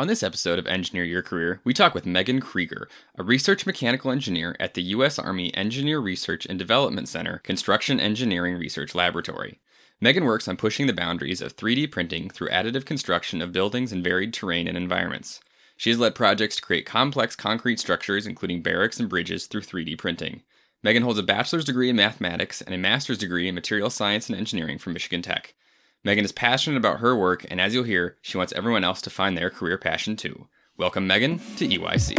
On this episode of Engineer Your Career, we talk with Megan Kreiger, a research mechanical engineer at the U.S. Army Engineer Research and Development Center Construction Engineering Research Laboratory. Megan works on pushing the boundaries of 3D printing through additive construction of buildings in varied terrain and environments. She has led projects to create complex concrete structures, including barracks and bridges, through 3D printing. Megan holds a bachelor's degree in mathematics and a master's degree in material science and engineering from Michigan Tech. Megan is passionate about her work, and as you'll hear, she wants everyone else to find their career passion too. Welcome, Megan, to EYC.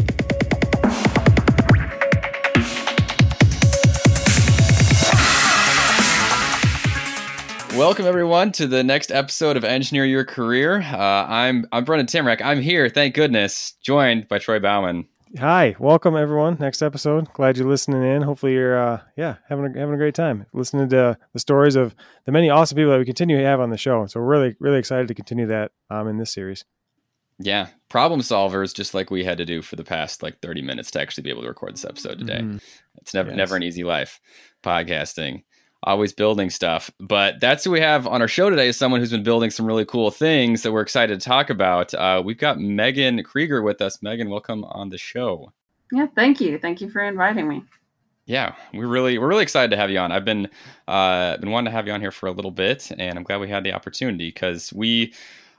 Welcome everyone to the next episode of Engineer Your Career. Uh, I'm I'm Brennan Tymrak. I'm here, thank goodness, joined by Troy Bauman. Hi, welcome everyone. Next episode. Glad you're listening in. Hopefully you're uh yeah, having a having a great time listening to the stories of the many awesome people that we continue to have on the show. So we're really really excited to continue that um in this series. Yeah, problem solvers just like we had to do for the past like 30 minutes to actually be able to record this episode today. Mm-hmm. It's never yes. never an easy life podcasting always building stuff. But that's who we have on our show today is someone who's been building some really cool things that we're excited to talk about. Uh, we've got Megan Kreiger with us. Megan, welcome on the show. Yeah, thank you. Thank you for inviting me. Yeah, we're really we're really excited to have you on. I've been uh, been wanting to have you on here for a little bit, and I'm glad we had the opportunity because we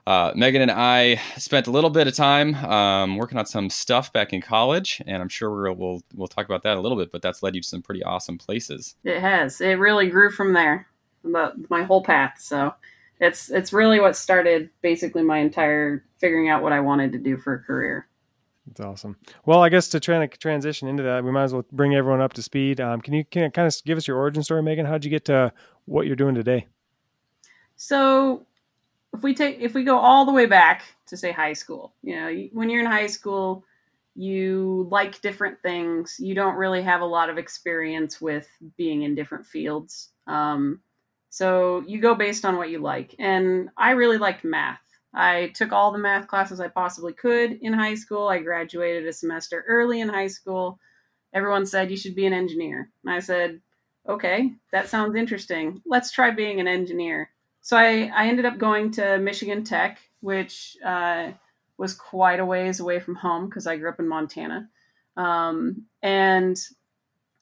uh, Megan and I spent a little bit of time um, working on some stuff back in college, and I'm sure we'll, we'll we'll talk about that a little bit. But that's led you to some pretty awesome places. It has. It really grew from there, about my whole path. So it's it's really what started basically my entire figuring out what I wanted to do for a career. That's awesome. Well, I guess to try to transition into that, we might as well bring everyone up to speed. Um, can you can kind of give us your origin story, Megan? How'd you get to what you're doing today? So if we take if we go all the way back to say high school, you know, when you're in high school, you like different things. You don't really have a lot of experience with being in different fields. Um, so you go based on what you like. And I really liked math. I took all the math classes I possibly could in high school. I graduated a semester early in high school. Everyone said you should be an engineer. And I said, okay, that sounds interesting. Let's try being an engineer so I, I ended up going to Michigan Tech, which uh, was quite a ways away from home because I grew up in Montana. Um, and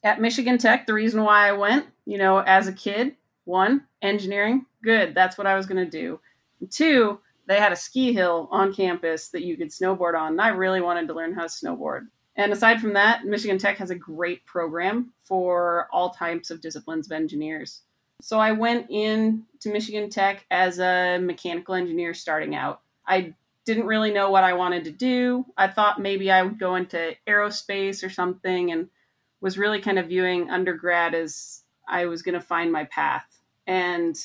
at Michigan Tech, the reason why I went, you know, as a kid, one, engineering, good, that's what I was going to do. And two, they had a ski hill on campus that you could snowboard on, and I really wanted to learn how to snowboard. And aside from that, Michigan Tech has a great program for all types of disciplines of engineers. So I went in to Michigan Tech as a mechanical engineer starting out. I didn't really know what I wanted to do. I thought maybe I would go into aerospace or something and was really kind of viewing undergrad as I was going to find my path. And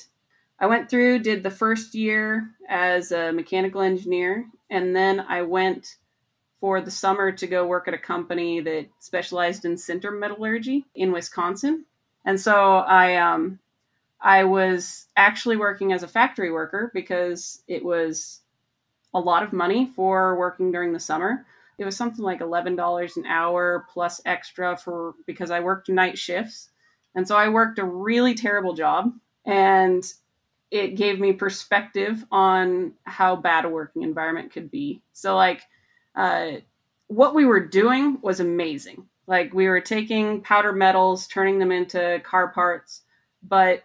I went through, did the first year as a mechanical engineer, and then I went for the summer to go work at a company that specialized in sinter metallurgy in Wisconsin. And so I um, I was actually working as a factory worker because it was a lot of money for working during the summer. It was something like $11 an hour plus extra for because I worked night shifts. And so I worked a really terrible job and it gave me perspective on how bad a working environment could be. So like uh, what we were doing was amazing. Like we were taking powder metals, turning them into car parts, but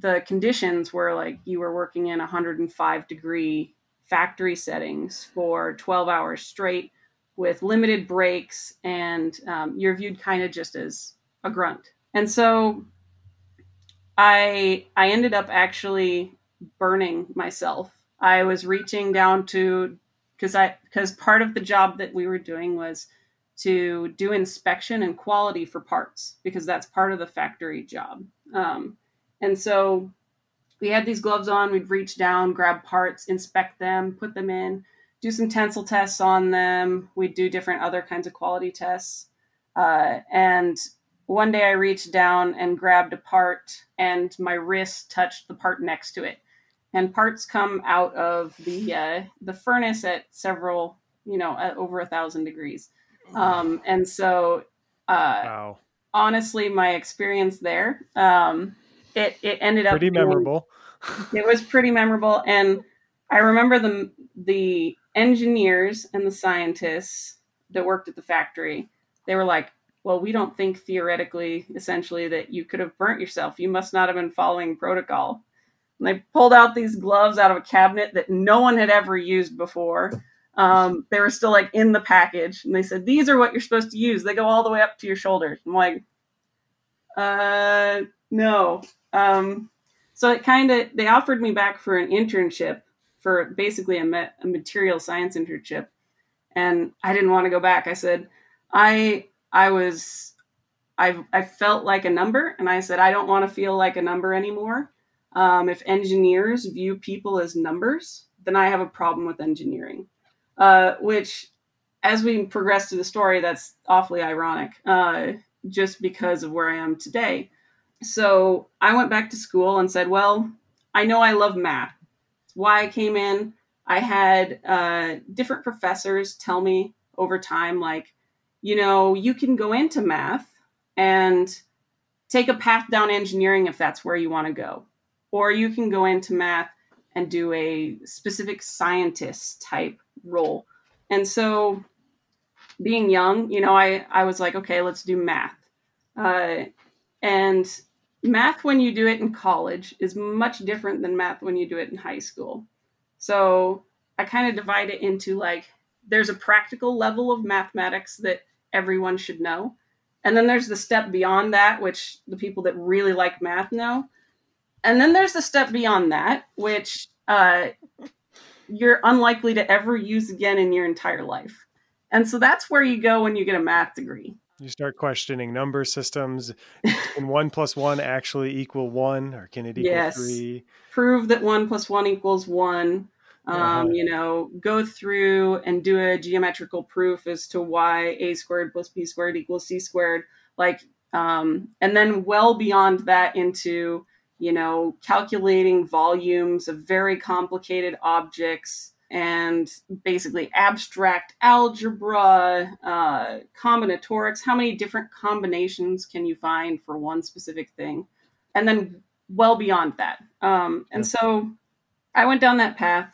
the conditions were like you were working in 105 degree factory settings for 12 hours straight with limited breaks and um, you're viewed kind of just as a grunt. And so i i ended up actually burning myself. I was reaching down to because i because part of the job that we were doing was to do inspection and quality for parts because that's part of the factory job. Um, and so we had these gloves on. We'd reach down, grab parts, inspect them, put them in, do some tensile tests on them. We'd do different other kinds of quality tests. Uh, and one day I reached down and grabbed a part, and my wrist touched the part next to it. And parts come out of the uh, the furnace at several, you know, at over a thousand degrees. Um, and so, uh, wow. honestly, my experience there, um, it it ended up pretty being, memorable. it was pretty memorable, and I remember the the engineers and the scientists that worked at the factory, they were like, well, we don't think theoretically, essentially, that you could have burnt yourself. You must not have been following protocol. And they pulled out these gloves out of a cabinet that no one had ever used before. Um, they were still like in the package, and they said, "These are what you're supposed to use. They go all the way up to your shoulders." I'm like, "Uh, no." Um, so it kind of they offered me back for an internship for basically a, me- a material science internship, and I didn't want to go back. I said, "I I was I I felt like a number, and I said I don't want to feel like a number anymore." Um, if engineers view people as numbers, then I have a problem with engineering. Uh, which, as we progress through the story, that's awfully ironic, uh, just because of where I am today. So I went back to school and said, Well, I know I love math. It's why I came in. I had uh, different professors tell me over time, like, you know, you can go into math and take a path down engineering if that's where you want to go or you can go into math and do a specific scientist type role. And so, being young, you know, I, I was like, okay, let's do math. Uh, and math, when you do it in college, is much different than math when you do it in high school. So, I kind of divide it into like, there's a practical level of mathematics that everyone should know. And then there's the step beyond that, which the people that really like math know. And then there's the step beyond that, which uh, you're unlikely to ever use again in your entire life. And so that's where you go when you get a math degree. You start questioning number systems. Can one plus one actually equal one, or can it equal yes. three? Prove that one plus one equals one. Um, uh-huh. You know, go through and do a geometrical proof as to why a squared plus b squared equals c squared. Like, um, and then well beyond that into you know, calculating volumes of very complicated objects and basically abstract algebra, uh, combinatorics. How many different combinations can you find for one specific thing? And then well beyond that. Um, and so I went down that path,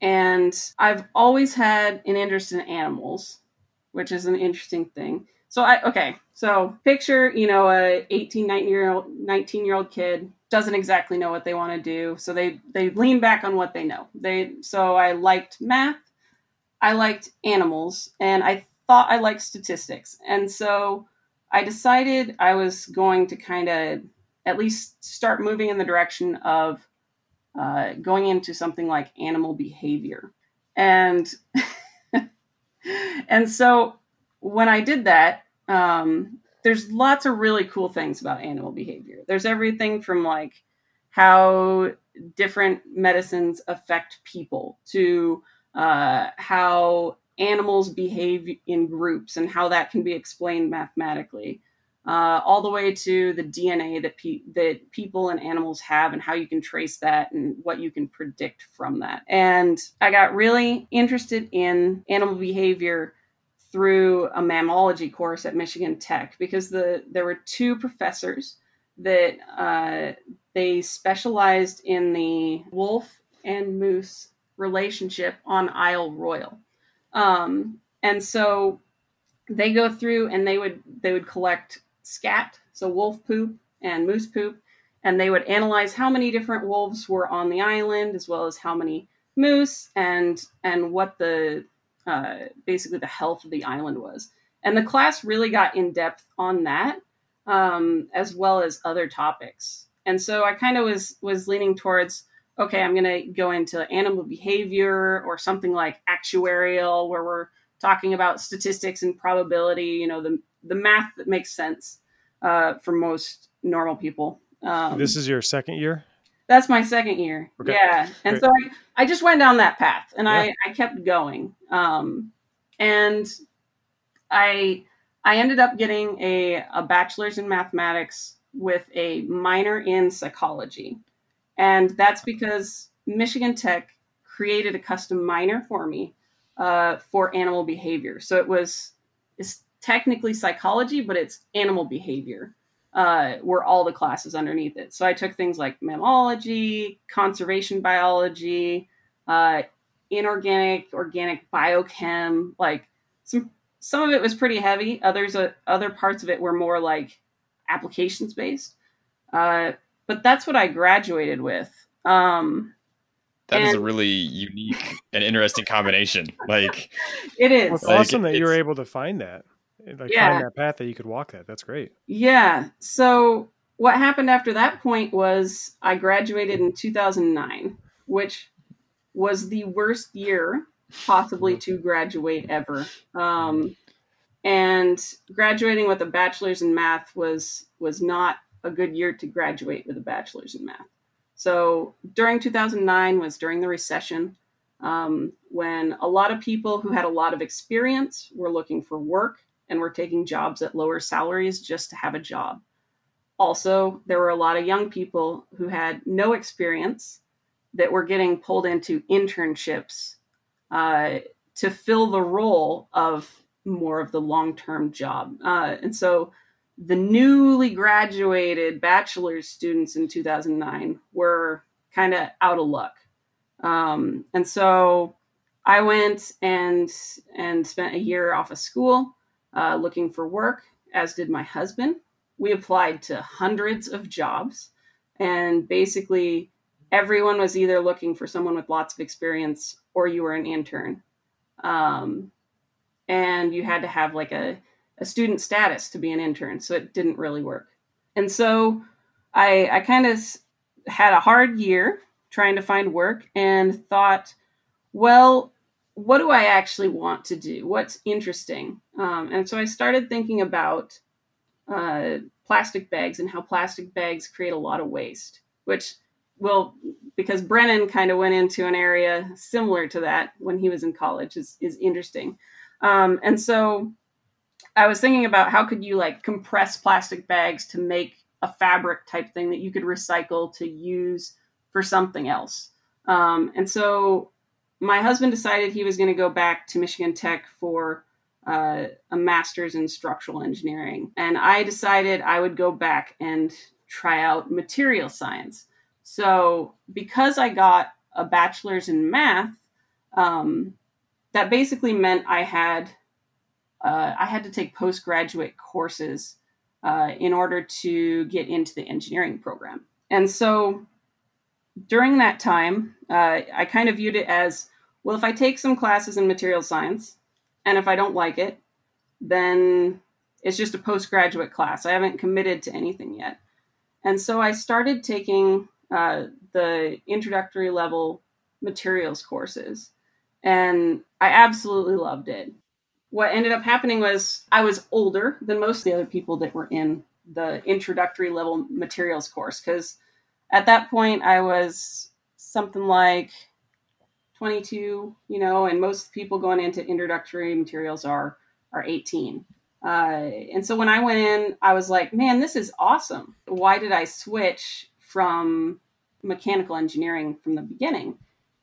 and I've always had an interest in animals, which is an interesting thing. So I okay, so picture, you know, a 18, 19 year old 19 year old kid doesn't exactly know what they want to do. So they they lean back on what they know. They so I liked math, I liked animals, and I thought I liked statistics. And so I decided I was going to kind of at least start moving in the direction of uh, going into something like animal behavior. And and so when I did that, um, there's lots of really cool things about animal behavior. There's everything from like how different medicines affect people to uh, how animals behave in groups and how that can be explained mathematically. Uh, all the way to the DNA that pe- that people and animals have and how you can trace that and what you can predict from that. And I got really interested in animal behavior through a mammalogy course at Michigan Tech because the there were two professors that uh, they specialized in the wolf and moose relationship on Isle Royale, um, and so they go through and they would they would collect scat, so wolf poop and moose poop, and they would analyze how many different wolves were on the island as well as how many moose and and what the uh, basically the health of the island was. And the class really got in depth on that, um, as well as other topics. And so I kind of was was leaning towards okay, I'm going to go into animal behavior or something like actuarial, where we're talking about statistics and probability. You know, the the math that makes sense uh, for most normal people. Um, this is your second year. That's my second year. Okay. Yeah. And Great. so I, I just went down that path and yeah. I, I kept going. Um, and I I ended up getting a, a bachelor's in mathematics with a minor in psychology. And that's because Michigan Tech created a custom minor for me uh, for animal behavior. So it was it's technically psychology, but it's animal behavior uh, were all the classes underneath it. So I took things like mammalogy, conservation biology, uh, inorganic, organic biochem, like some some of it was pretty heavy. Others uh, other parts of it were more like applications based. Uh, but that's what I graduated with. Um, that and, is a really unique and interesting combination. Like it is. it's like, awesome that you were able to find that. Like yeah. find that path that you could walk that. That's great. Yeah. So what happened after that point was I graduated in 2009, which was the worst year possibly to graduate ever. Um, and graduating with a bachelor's in math was was not a good year to graduate with a bachelor's in math. So during 2009 was during the recession um, when a lot of people who had a lot of experience were looking for work and were taking jobs at lower salaries just to have a job. Also, there were a lot of young people who had no experience that were getting pulled into internships uh, to fill the role of more of the long term job. Uh, and so the newly graduated bachelor's students in 2009 were kind of out of luck. Um, and so I went and and spent a year off of school uh, looking for work, as did my husband. We applied to hundreds of jobs, and basically everyone was either looking for someone with lots of experience or you were an intern. Um, and you had to have like a a student status to be an intern, so it didn't really work. And so I, I kind of had a hard year trying to find work and thought, well, what do I actually want to do? What's interesting? Um, and so I started thinking about uh, plastic bags and how plastic bags create a lot of waste, which will, because Brennan kind of went into an area similar to that when he was in college, is, is interesting. Um, and so I was thinking about how could you like compress plastic bags to make a fabric type thing that you could recycle to use for something else. Um, and so my husband decided he was going to go back to Michigan Tech for uh, a master's in structural engineering. And I decided I would go back and try out material science. So because I got a bachelor's in math, um, that basically meant I had uh, I had to take postgraduate courses uh, in order to get into the engineering program. And so during that time, uh, I kind of viewed it as well, if I take some classes in material science and if I don't like it, then it's just a postgraduate class. I haven't committed to anything yet. And so I started taking uh, the introductory level materials courses, and I absolutely loved it what ended up happening was I was older than most of the other people that were in the introductory level materials course because at that point I was something like 22, you know, and most people going into introductory materials are are 18. Uh, and so when I went in, I was like, man, this is awesome. Why did I switch from mechanical engineering from the beginning?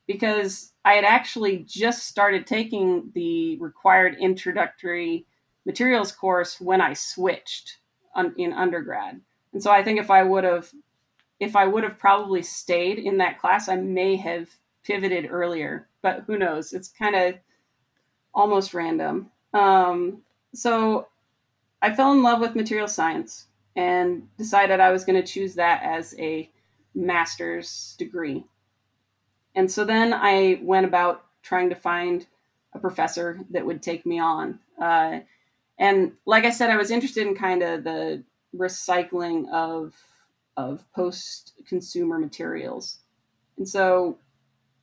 because I had actually just started taking the required introductory materials course when I switched in undergrad. And so I think if I would have if I would have probably stayed in that class, I may have pivoted earlier, but who knows? It's kind of almost random. Um, so I fell in love with material science and decided I was going to choose that as a master's degree. And so then I went about trying to find a professor that would take me on. Uh, and like I said, I was interested in kind of the recycling of of post consumer materials. And so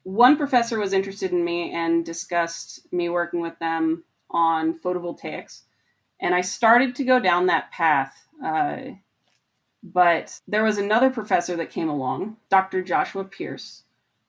one professor was interested in me and discussed me working with them on photovoltaics. And I started to go down that path. Uh, but there was another professor that came along, Dr. Joshua Pearce,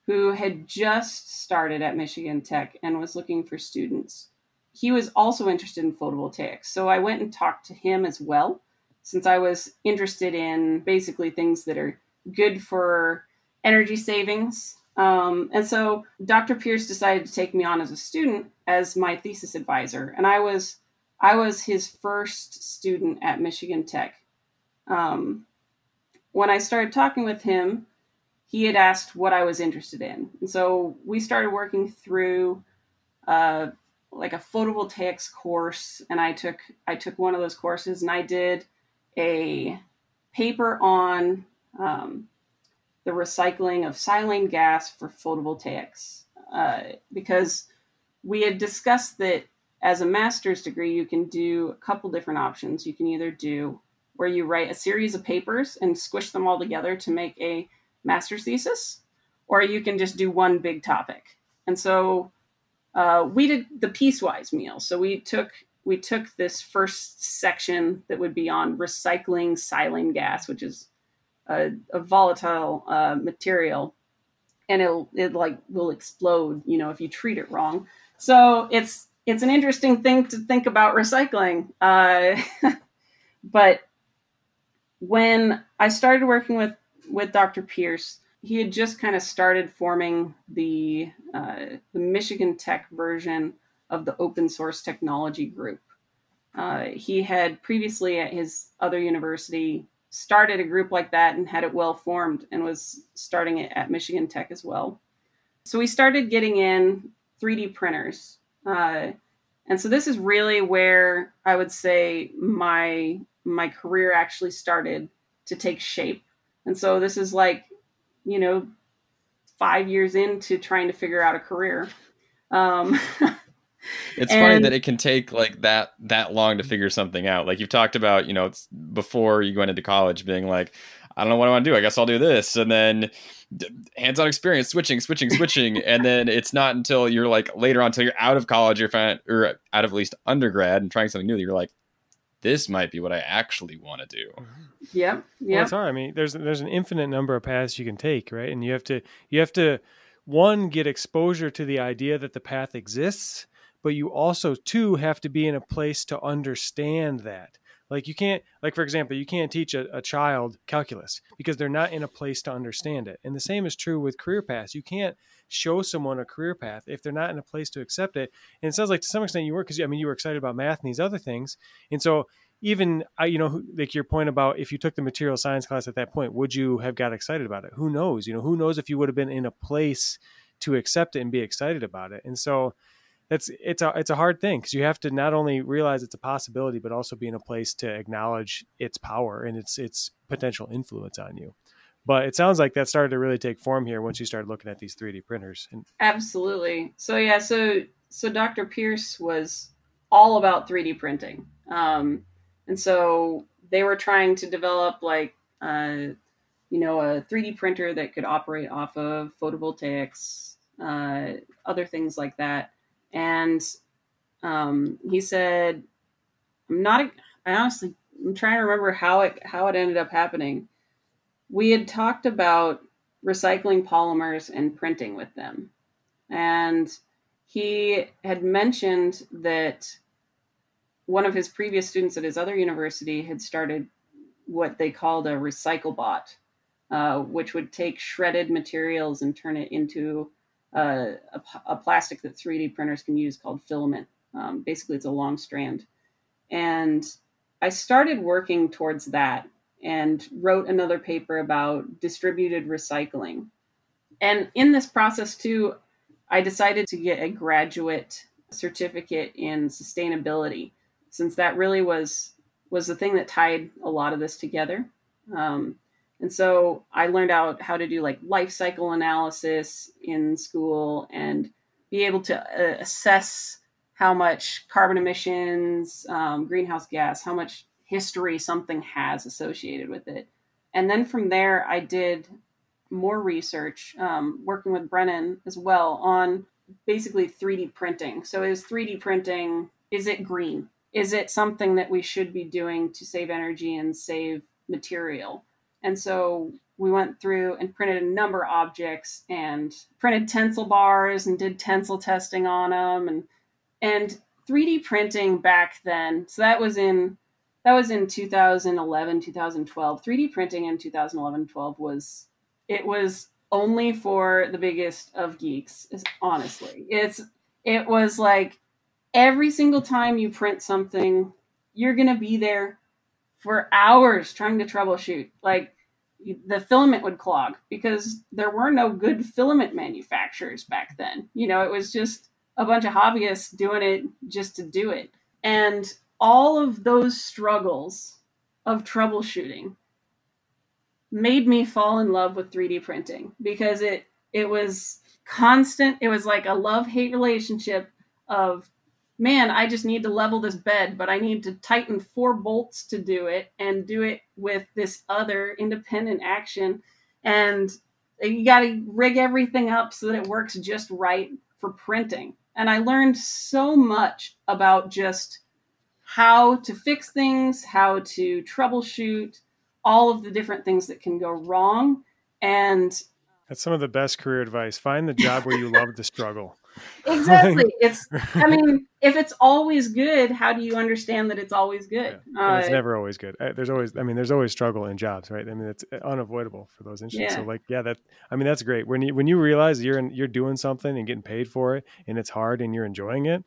who had just started at Michigan Tech and was looking for students. He was also interested in photovoltaics. So I went and talked to him as well, since I was interested in basically things that are good for energy savings. Um, and so Dr. Pearce decided to take me on as a student as my thesis advisor. And I was I was his first student at Michigan Tech. Um, when I started talking with him, he had asked what I was interested in. And so we started working through uh, like a photovoltaics course and I took I took one of those courses and I did a paper on um, the recycling of silane gas for photovoltaics. Uh, because we had discussed that as a master's degree you can do a couple different options. You can either do where you write a series of papers and squish them all together to make a master's thesis or you can just do one big topic. And so uh, we did the piecewise meal. So we took we took this first section that would be on recycling silane gas, which is a, a volatile uh, material, and it'll it like will explode, you know, if you treat it wrong. So it's it's an interesting thing to think about recycling. Uh, but when I started working with with Dr. Pearce, he had just kind of started forming the uh, the Michigan Tech version of the open source technology group. Uh, he had previously at his other university started a group like that and had it well formed and was starting it at Michigan Tech as well. So we started getting in 3D printers. Uh, and so this is really where I would say my my career actually started to take shape. And so this is like you know, five years into trying to figure out a career. Um, it's and, funny that it can take like that that long to figure something out. Like you've talked about, you know, before you went into college, being like, I don't know what I want to do. I guess I'll do this, and then hands-on experience, switching, switching, switching, and then it's not until you're like later on, until you're out of college, you're fin- or out of at least undergrad and trying something new that you're like, this might be what I actually want to do. Yeah, yeah. Well, it's hard. I mean, there's there's an infinite number of paths you can take, right? And you have to you have to one get exposure to the idea that the path exists, but you also too have to be in a place to understand that. Like you can't, like for example, you can't teach a, a child calculus because they're not in a place to understand it. And the same is true with career paths. You can't show someone a career path if they're not in a place to accept it. And it sounds like to some extent you were, because I mean you were excited about math and these other things. And so even I, you know, like your point about if you took the material science class at that point, would you have got excited about it? Who knows? You know, who knows if you would have been in a place to accept it and be excited about it. And so that's it's a it's a hard thing because you have to not only realize it's a possibility, but also be in a place to acknowledge its power and its its potential influence on you. But it sounds like that started to really take form here once you started looking at these 3D printers. Absolutely. So yeah, so so Dr. Pearce was all about 3D printing, um, and so they were trying to develop like uh, you know a 3D printer that could operate off of photovoltaics, uh, other things like that and um, he said, "I'm not. I honestly, I'm trying to remember how it how it ended up happening. We had talked about recycling polymers and printing with them, and he had mentioned that one of his previous students at his other university had started what they called a recycle bot, uh, which would take shredded materials and turn it into a, a, plastic that 3D printers can use called filament. Um, basically, it's a long strand. And I started working towards that and wrote another paper about distributed recycling. And in this process, too, I decided to get a graduate certificate in sustainability, since that really was was the thing that tied a lot of this together. Um, and so I learned out how to do like life cycle analysis in school and be able to uh, assess how much carbon emissions, um, greenhouse gas, how much history something has associated with it. And then from there, I did more research, um, working with Brennan as well on basically 3D printing. So, is 3D printing, is it green? Is it something that we should be doing to save energy and save material? And so we went through and printed a number of objects and printed tensile bars and did tensile testing on them and and 3D printing back then. So that was in that was in 2011, 2012. 3D printing in 2011, 12 was it was only for the biggest of geeks. Honestly, it's it was like every single time you print something, you're gonna be there for hours trying to troubleshoot. Like the filament would clog because there were no good filament manufacturers back then. You know, it was just a bunch of hobbyists doing it just to do it. And all of those struggles of troubleshooting made me fall in love with 3D printing because it it was constant it was like a love-hate relationship of man, I just need to level this bed, but I need to tighten four bolts to do it and do it with this other independent action. And you got to rig everything up so that it works just right for printing. And I learned so much about just how to fix things, how to troubleshoot, all of the different things that can go wrong. And that's some of the best career advice. Find the job where you love the struggle. Exactly. It's, I mean, if it's always good, how do you understand that it's always good? Yeah. Uh, it's never always good. Uh, there's always, I mean, there's always struggle in jobs, right? I mean, it's unavoidable for those industries. Yeah. So, like, yeah, that, I mean, that's great. When you when you realize you're in, you're doing something and getting paid for it, and it's hard, and you're enjoying it,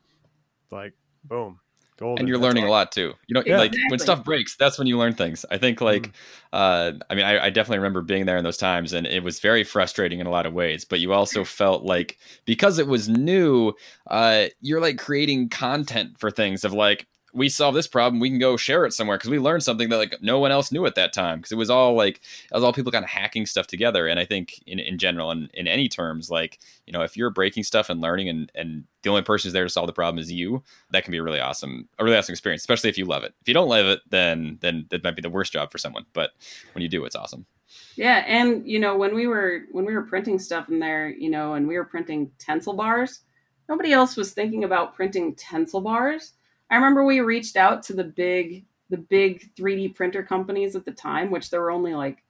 like, boom, Golden. And you're learning a lot too. You know, yeah, like exactly. when stuff breaks, that's when you learn things. I think like, mm. uh, I mean, I, I, definitely remember being there in those times and it was very frustrating in a lot of ways, but you also felt like because it was new, uh, you're like creating content for things of like, we solve this problem, we can go share it somewhere because we learned something that like no one else knew at that time because it was all like it was all people kind of hacking stuff together. And I think in, in general and in any terms, like you know, if you're breaking stuff and learning and and the only person who's there to solve the problem is you, that can be a really awesome a really awesome experience, especially if you love it. If you don't love it, then then that might be the worst job for someone. But when you do, it's awesome. Yeah, and you know when we were when we were printing stuff in there, you know, and we were printing tensile bars, nobody else was thinking about printing tensile bars I remember we reached out to the big the big 3D printer companies at the time, which there were only like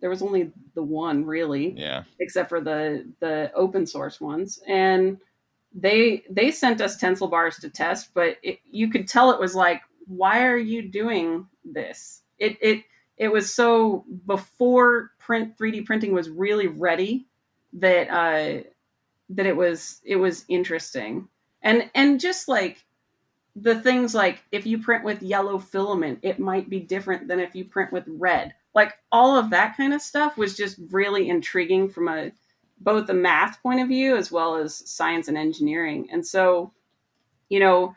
there was only the one really. Yeah. Except for the the open source ones. And they they sent us tensile bars to test, but it, you could tell it was like, why are you doing this? It it it was so before print 3D printing was really ready that uh that it was it was interesting. And and just like the things like if you print with yellow filament, it might be different than if you print with red. Like all of that kind of stuff was just really intriguing from a both a math point of view as well as science and engineering. And so, you know,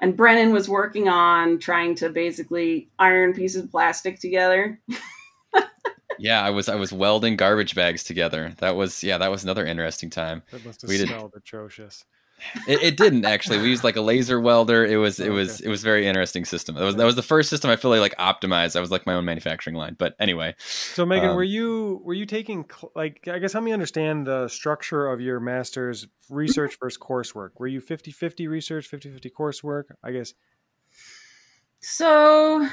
and Brennan was working on trying to basically iron pieces of plastic together. yeah, I was I was welding garbage bags together. That was yeah, that was another interesting time. That must have we smelled did, atrocious. It, it, didn't actually. We used like a laser welder. It was it was it was very interesting system. That was that was the first system I feel like, like optimized. I was like my own manufacturing line. But anyway. So Megan, um, were you were you taking like I guess help me understand the structure of your master's research versus coursework. Were you 50-50 research, 50-50 coursework? I guess. So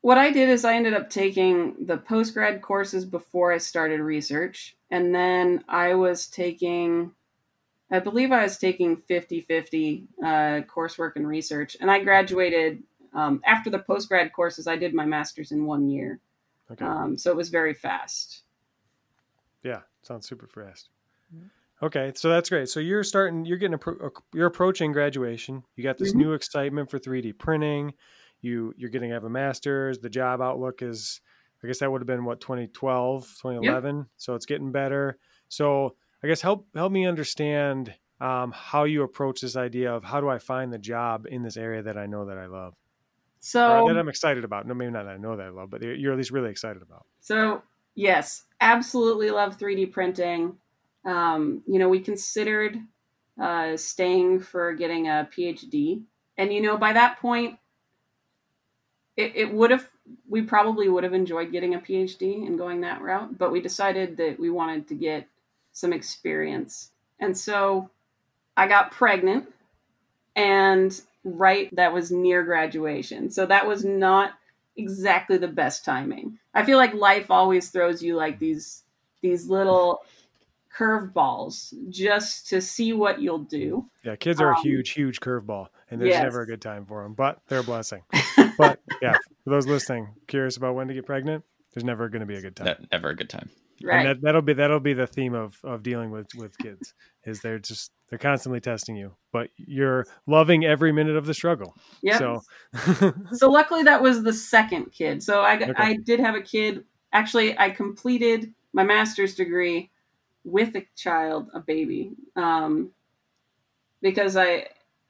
what I did is I ended up taking the post grad courses before I started research, and then I was taking I believe I was taking 50 50 uh, coursework and research. And I graduated um, after the post grad courses, I did my master's in one year. Okay. Um, so it was very fast. Yeah, sounds super fast. Okay, so that's great. So you're starting, you're getting, a, you're approaching graduation. You got this mm-hmm. new excitement for 3D printing. You you're getting to have a master's. The job outlook is, I guess that would have been what 2012, 2011. Yep. So it's getting better. So I guess help help me understand um, how you approach this idea of how do I find the job in this area that I know that I love. So that I'm excited about. No, maybe not that I know that I love, but you're at least really excited about. So yes, absolutely love 3D printing. Um, you know, we considered uh, staying for getting a PhD, and you know, by that point, it, it would have we probably would have enjoyed getting a PhD and going that route, but we decided that we wanted to get some experience. And so I got pregnant and right that was near graduation. So that was not exactly the best timing. I feel like life always throws you like these these little curveballs just to see what you'll do. Yeah, kids are um, a huge, huge curveball, and there's yes. never a good time for them, but they're a blessing. but yeah, for those listening, curious about when to get pregnant, there's never going to be a good time. never a good time. Right. And that, that'll be that'll be the theme of of dealing with with kids is they're just they're constantly testing you, but you're loving every minute of the struggle. Yeah. So so luckily that was the second kid. So I okay. I did have a kid actually, I completed my master's degree with a child, a baby, um, because I,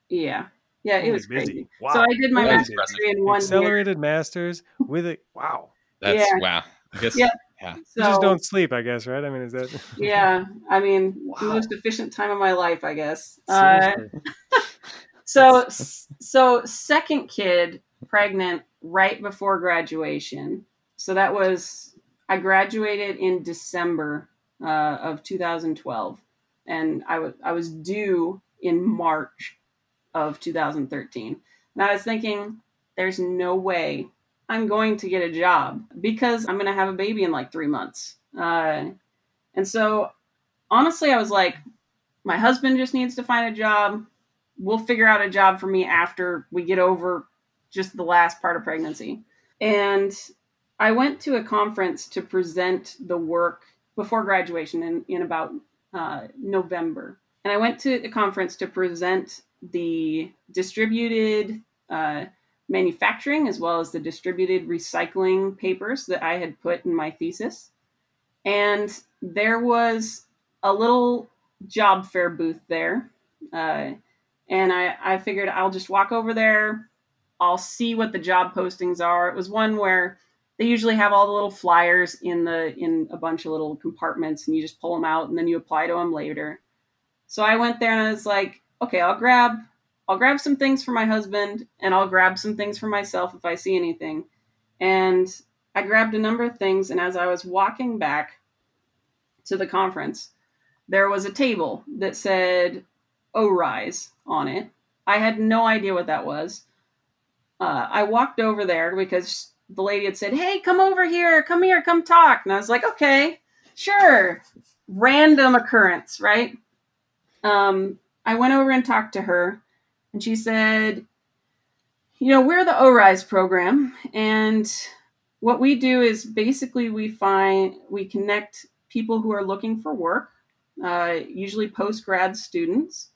yeah, yeah, it Holy was busy. crazy. Wow. So I did my Very master's degree in one year. Accelerated masters with a Wow. That's Yeah. wow. I guess Yeah. yeah. You So, just don't sleep, I guess, right? I mean, is that yeah, I mean, the Wow. most efficient time of my life, I guess. Uh, so, so second kid pregnant right before graduation. So that was I graduated in December uh, of 2012, and I was I was due in March of 2013. And I was thinking, there's no way I'm going to get a job because I'm going to have a baby in like three months. Uh, and so, honestly, I was like, my husband just needs to find a job. We'll figure out a job for me after we get over just the last part of pregnancy. And I went to a conference to present the work before graduation in, in about uh, November. And I went to a conference to present the distributed uh, manufacturing as well as the distributed recycling papers that I had put in my thesis. And there was a little job fair booth there. Uh, and I, I figured I'll just walk over there. I'll see what the job postings are. It was one where they usually have all the little flyers in the in a bunch of little compartments and you just pull them out and then you apply to them later. So I went there and I was like, okay, I'll grab I'll grab some things for my husband and I'll grab some things for myself if I see anything. And I grabbed a number of things and as I was walking back to the conference, there was a table that said ORISE on it. I had no idea what that was. Uh, I walked over there because the lady had said, Hey, come over here, come here, come talk. And I was like, Okay, sure. Random occurrence, right? Um, I went over and talked to her, and she said, You know, we're the ORISE program, and what we do is basically we find, we connect people who are looking for work, uh, usually post grad students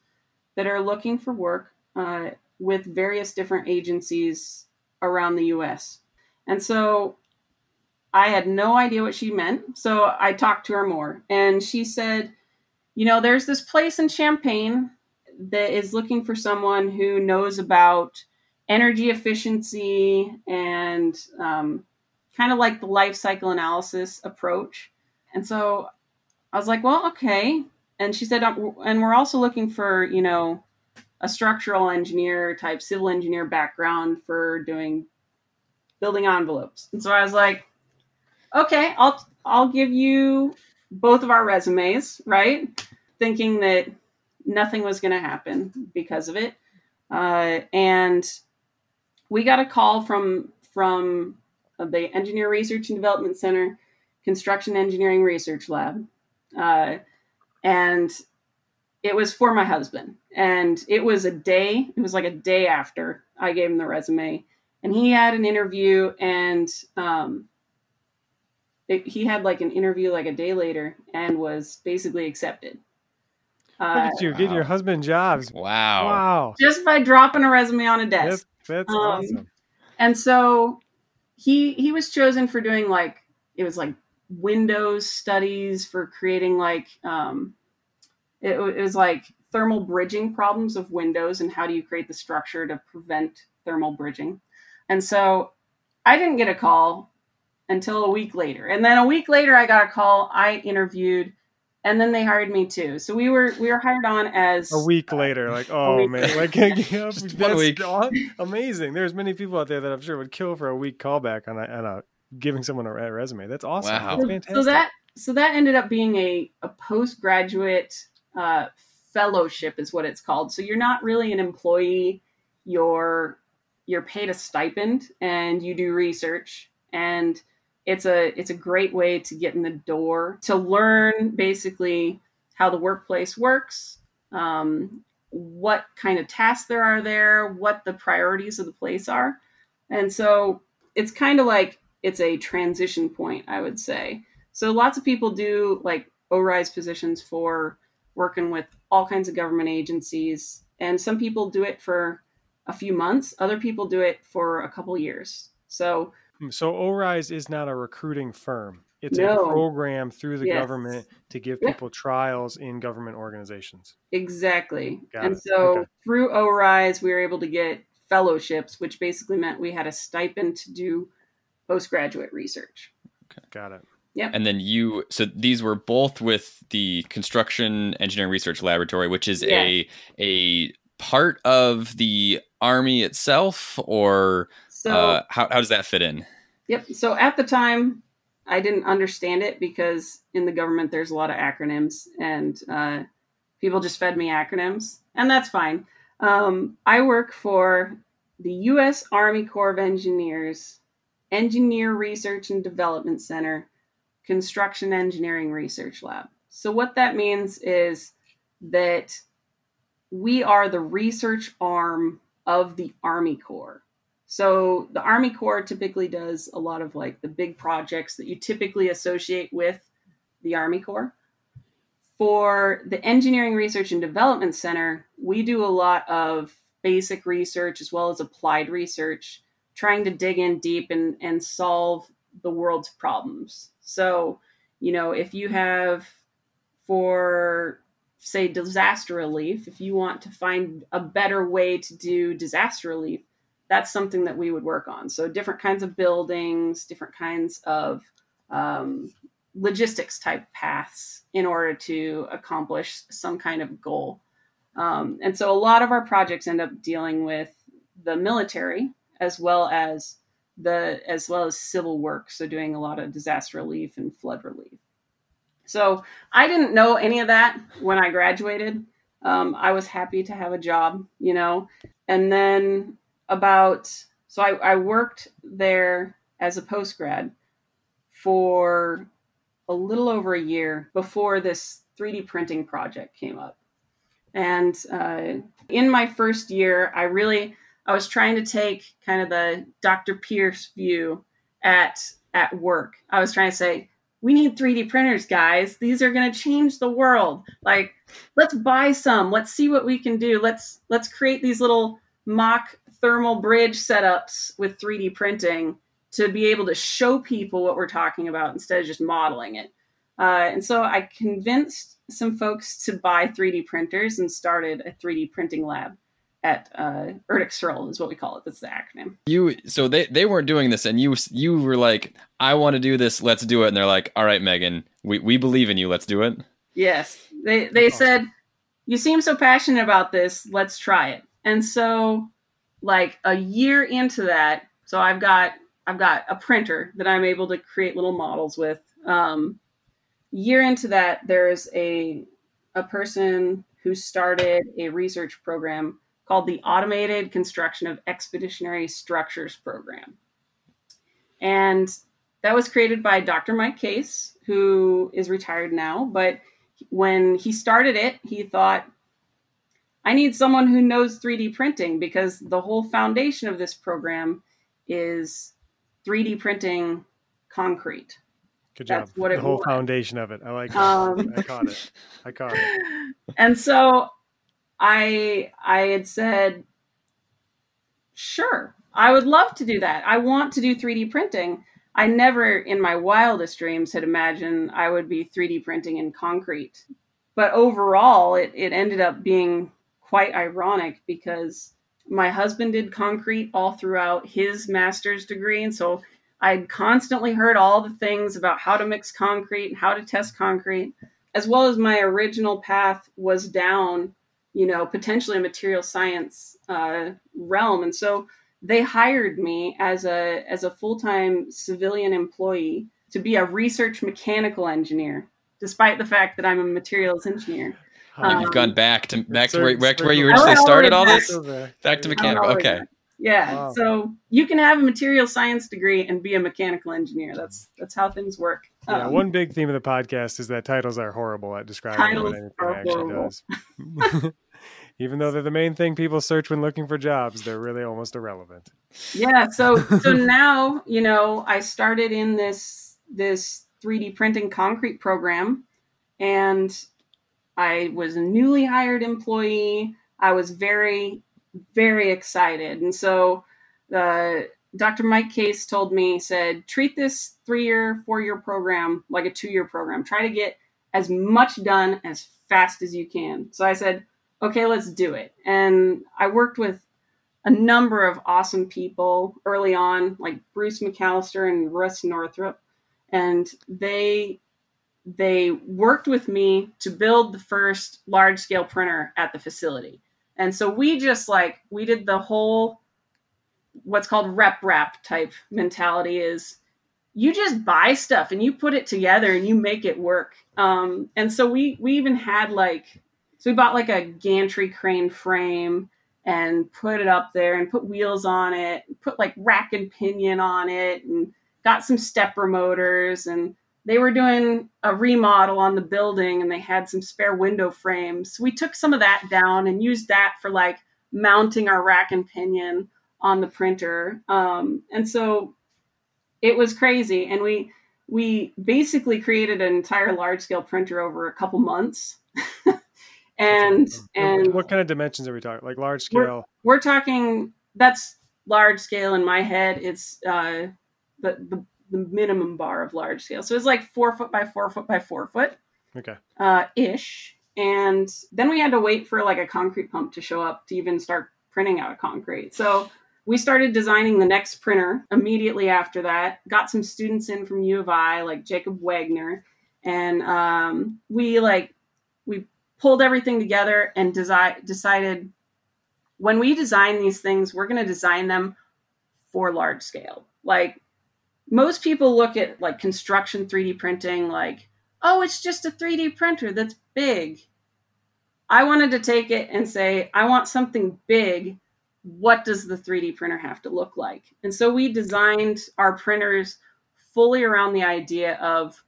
that are looking for work uh, with various different agencies around the US. And so I had no idea what she meant. So I talked to her more. And she said, you know, there's this place in Champaign that is looking for someone who knows about energy efficiency and um, kind of like the life cycle analysis approach. And so I was like, well, okay. And she said, um, and we're also looking for, you know, a structural engineer type civil engineer background for doing building envelopes. And so I was like, okay, I'll I'll give you both of our resumes, right? Thinking that nothing was going to happen because of it. Uh, and we got a call from from the Engineer Research and Development Center, Construction Engineering Research Lab, uh, and it was for my husband. And it was a day. It was like a day after I gave him the resume, and he had an interview, and um, it, he had like an interview like a day later, and was basically accepted. Look Uh, at you getting your husband jobs. Wow. Wow. just by dropping a resume on a desk. That's, that's Um, awesome. and so he he was chosen for doing like it was like windows studies for creating like um it, it was like thermal bridging problems of windows and how do you create the structure to prevent thermal bridging and so i didn't get a call until a week later and then a week later i got a call i interviewed and then they hired me too so we were we were hired on as A week later, like, oh man, later. like Just one that's week. amazing. There's many people out there that I'm sure would kill for a week callback on a, on a giving someone a, a resume. That's awesome. Wow. That's so, fantastic. so that so that ended up being a, a postgraduate uh, fellowship is what it's called so you're not really an employee you're you're paid a stipend and you do research and it's a it's a great way to get in the door to learn basically how the workplace works um, what kind of tasks there are there what the priorities of the place are and so it's kind of like it's a transition point i would say so lots of people do like ORISE positions for working with all kinds of government agencies, and some people do it for a few months. Other people do it for a couple years. So Mm, so ORISE is not a recruiting firm. It's No. a program through the Yes. government to give Yeah. people trials in government organizations. Exactly. Got and it. so Okay. through ORISE, we were able to get fellowships, which basically meant we had a stipend to do postgraduate research. Got it. Yeah. And then you, so these were both with the Construction Engineering Research Laboratory, which is a a part of the Army itself, or So, uh, how how does that fit in? yep. So at the time, I didn't understand it because in the government there's a lot of acronyms, and uh, people just fed me acronyms, and that's fine. Um, I work for the U.S. Army Corps of Engineers Engineer Research and Development Center Construction Engineering Research Lab. So, what that means is that we are the research arm of the Army Corps. So, the Army Corps typically does a lot of like the big projects that you typically associate with the Army Corps. For the Engineering Research and Development Center, we do a lot of basic research as well as applied research, trying to dig in deep and, and solve the world's problems. So, you know, if you have for say disaster relief, if you want to find a better way to do disaster relief, that's something that we would work on. So, different kinds of buildings, different kinds of um, logistics type paths in order to accomplish some kind of goal. Um, and so, a lot of our projects end up dealing with the military as well as the as well as civil work. So, doing a lot of disaster relief and flood relief. So, I didn't know any of that when I graduated. Um, I was happy to have a job, you know, and then about so I, I worked there as a post grad for a little over a year before this 3D printing project came up. And uh, in my first year, I really I was trying to take kind of the Dr. Pearce view at at work. I was trying to say, we need 3D printers, guys. These are going to change the world. Like, let's buy some. Let's see what we can do. Let's let's create these little mock thermal bridge setups with 3D printing to be able to show people what we're talking about instead of just modeling it. Uh, and so I convinced some folks to buy 3D printers and started a 3D printing lab at uh, ERDC-CERL is what we call it. That's the acronym. You so they they weren't doing this, and you you were like, I want to do this. Let's do it. And they're like, All right, Megan, we we believe in you. Let's do it. Yes, they they Awesome. said, "You seem so passionate about this. Let's try it." And so, like a year into that, so I've got I've got a printer that I'm able to create little models with. Um, year into that, there's a a person who started a research program called the Automated Construction of Expeditionary Structures Program, and that was created by Dr. Mike Case, who is retired now, but when he started it, he thought, I need someone who knows 3D printing because the whole foundation of this program is 3D printing concrete. Good job. That's what the whole was. foundation of it. I like it. Um, I caught it. I caught it. and so I I had said, sure, I would love to do that. I want to do 3D printing. I never in my wildest dreams had imagined I would be 3D printing in concrete. But overall it, it ended up being quite ironic because my husband did concrete all throughout his master's degree. And so I'd constantly heard all the things about how to mix concrete and how to test concrete as well as my original path was down, you know, potentially a material science uh, realm, and so they hired me as a as a full time civilian employee to be a research mechanical engineer, despite the fact that I'm a materials engineer. And you've Um, gone back to back to where back to where you originally I went all the started all this. Back to mechanical. Oh, Okay. Yeah, Wow. so you can have a material science degree and be a mechanical engineer. That's that's how things work. Yeah, Um, one big theme of the podcast is that titles are horrible at describing Titles what anything are actually horrible. does. Even though they're the main thing people search when looking for jobs, they're really almost irrelevant. yeah so so now you know i started in this this 3d printing concrete program and i was a newly hired employee i was very very excited and so uh, Dr. Mike Case told me, said, treat this three year, four year program like a two year program. Try to get as much done as fast as you can. So I said, okay, let's do it. And I worked with a number of awesome people early on, like Bruce McAllister and Russ Northrup, and they they worked with me to build the first large scale printer at the facility. And so we just like we did the whole what's called RepRap type mentality is you just buy stuff and you put it together and you make it work. Um, and so we we even had like so we bought like a gantry crane frame and put it up there and put wheels on it, put like rack and pinion on it, and got some stepper motors. And they were doing a remodel on the building and they had some spare window frames. So we took some of that down and used that for like mounting our rack and pinion on the printer. Um, and so it was crazy. And we, we basically created an entire large scale printer over a couple months. and and what kind of dimensions are we talking like large scale we're, we're talking that's large scale in my head it's uh the, the the minimum bar of large scale. So it's like four foot by four foot by four foot okay. uh ish. And then we had to wait for like a concrete pump to show up to even start printing out of concrete. So we started designing the next printer immediately after that. Got some students in from u of i like jacob wagner. And um, we like we pulled everything together and desi- decided when we design these things, we're going to design them for large scale. Like most people look at like construction 3D printing like, oh, it's just a 3D printer that's big. I wanted to take it and say, I want something big. What does the 3D printer have to look like? And so we designed our printers fully around the idea of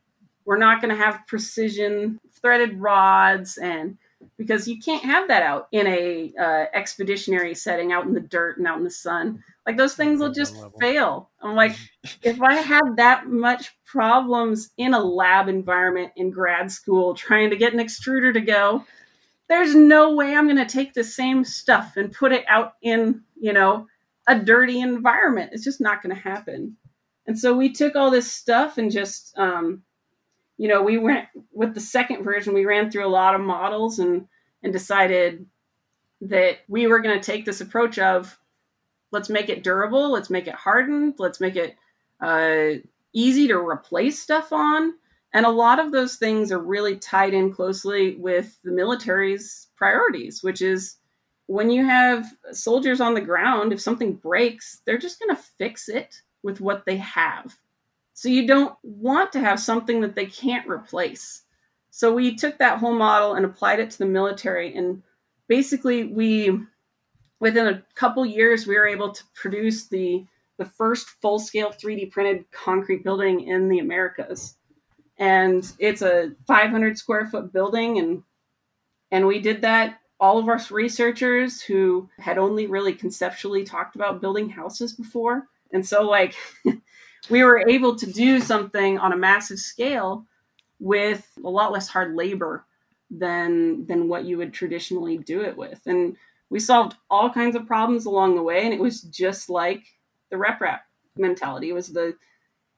we're not going to have precision threaded rods and because you can't have that out in a uh, expeditionary setting out in the dirt and out in the sun. Like those things will just fail. I'm like if i had that much problems in a lab environment in grad school trying to get an extruder to go there's no way i'm going to take the same stuff and put it out in you know a dirty environment. It's just not going to happen. And so we took all this stuff and just um, you know, we went with the second version, we ran through a lot of models and and decided that we were going to take this approach of let's make it durable, let's make it hardened, let's make it uh, easy to replace stuff on. And a lot of those things are really tied in closely with the military's priorities, which is when you have soldiers on the ground, if something breaks, they're just going to fix it with what they have. So you don't want to have something that they can't replace. So we took that whole model and applied it to the military. And basically, we, within a couple years, we were able to produce the, the first full scale 3D printed concrete building in the Americas. And it's a 500 square foot building. And, and we did that. All of our researchers who had only really conceptually talked about building houses before. And so, like, we were able to do something on a massive scale with a lot less hard labor than than what you would traditionally do it with. And we solved all kinds of problems along the way and it was just like the RepRap mentality. It was the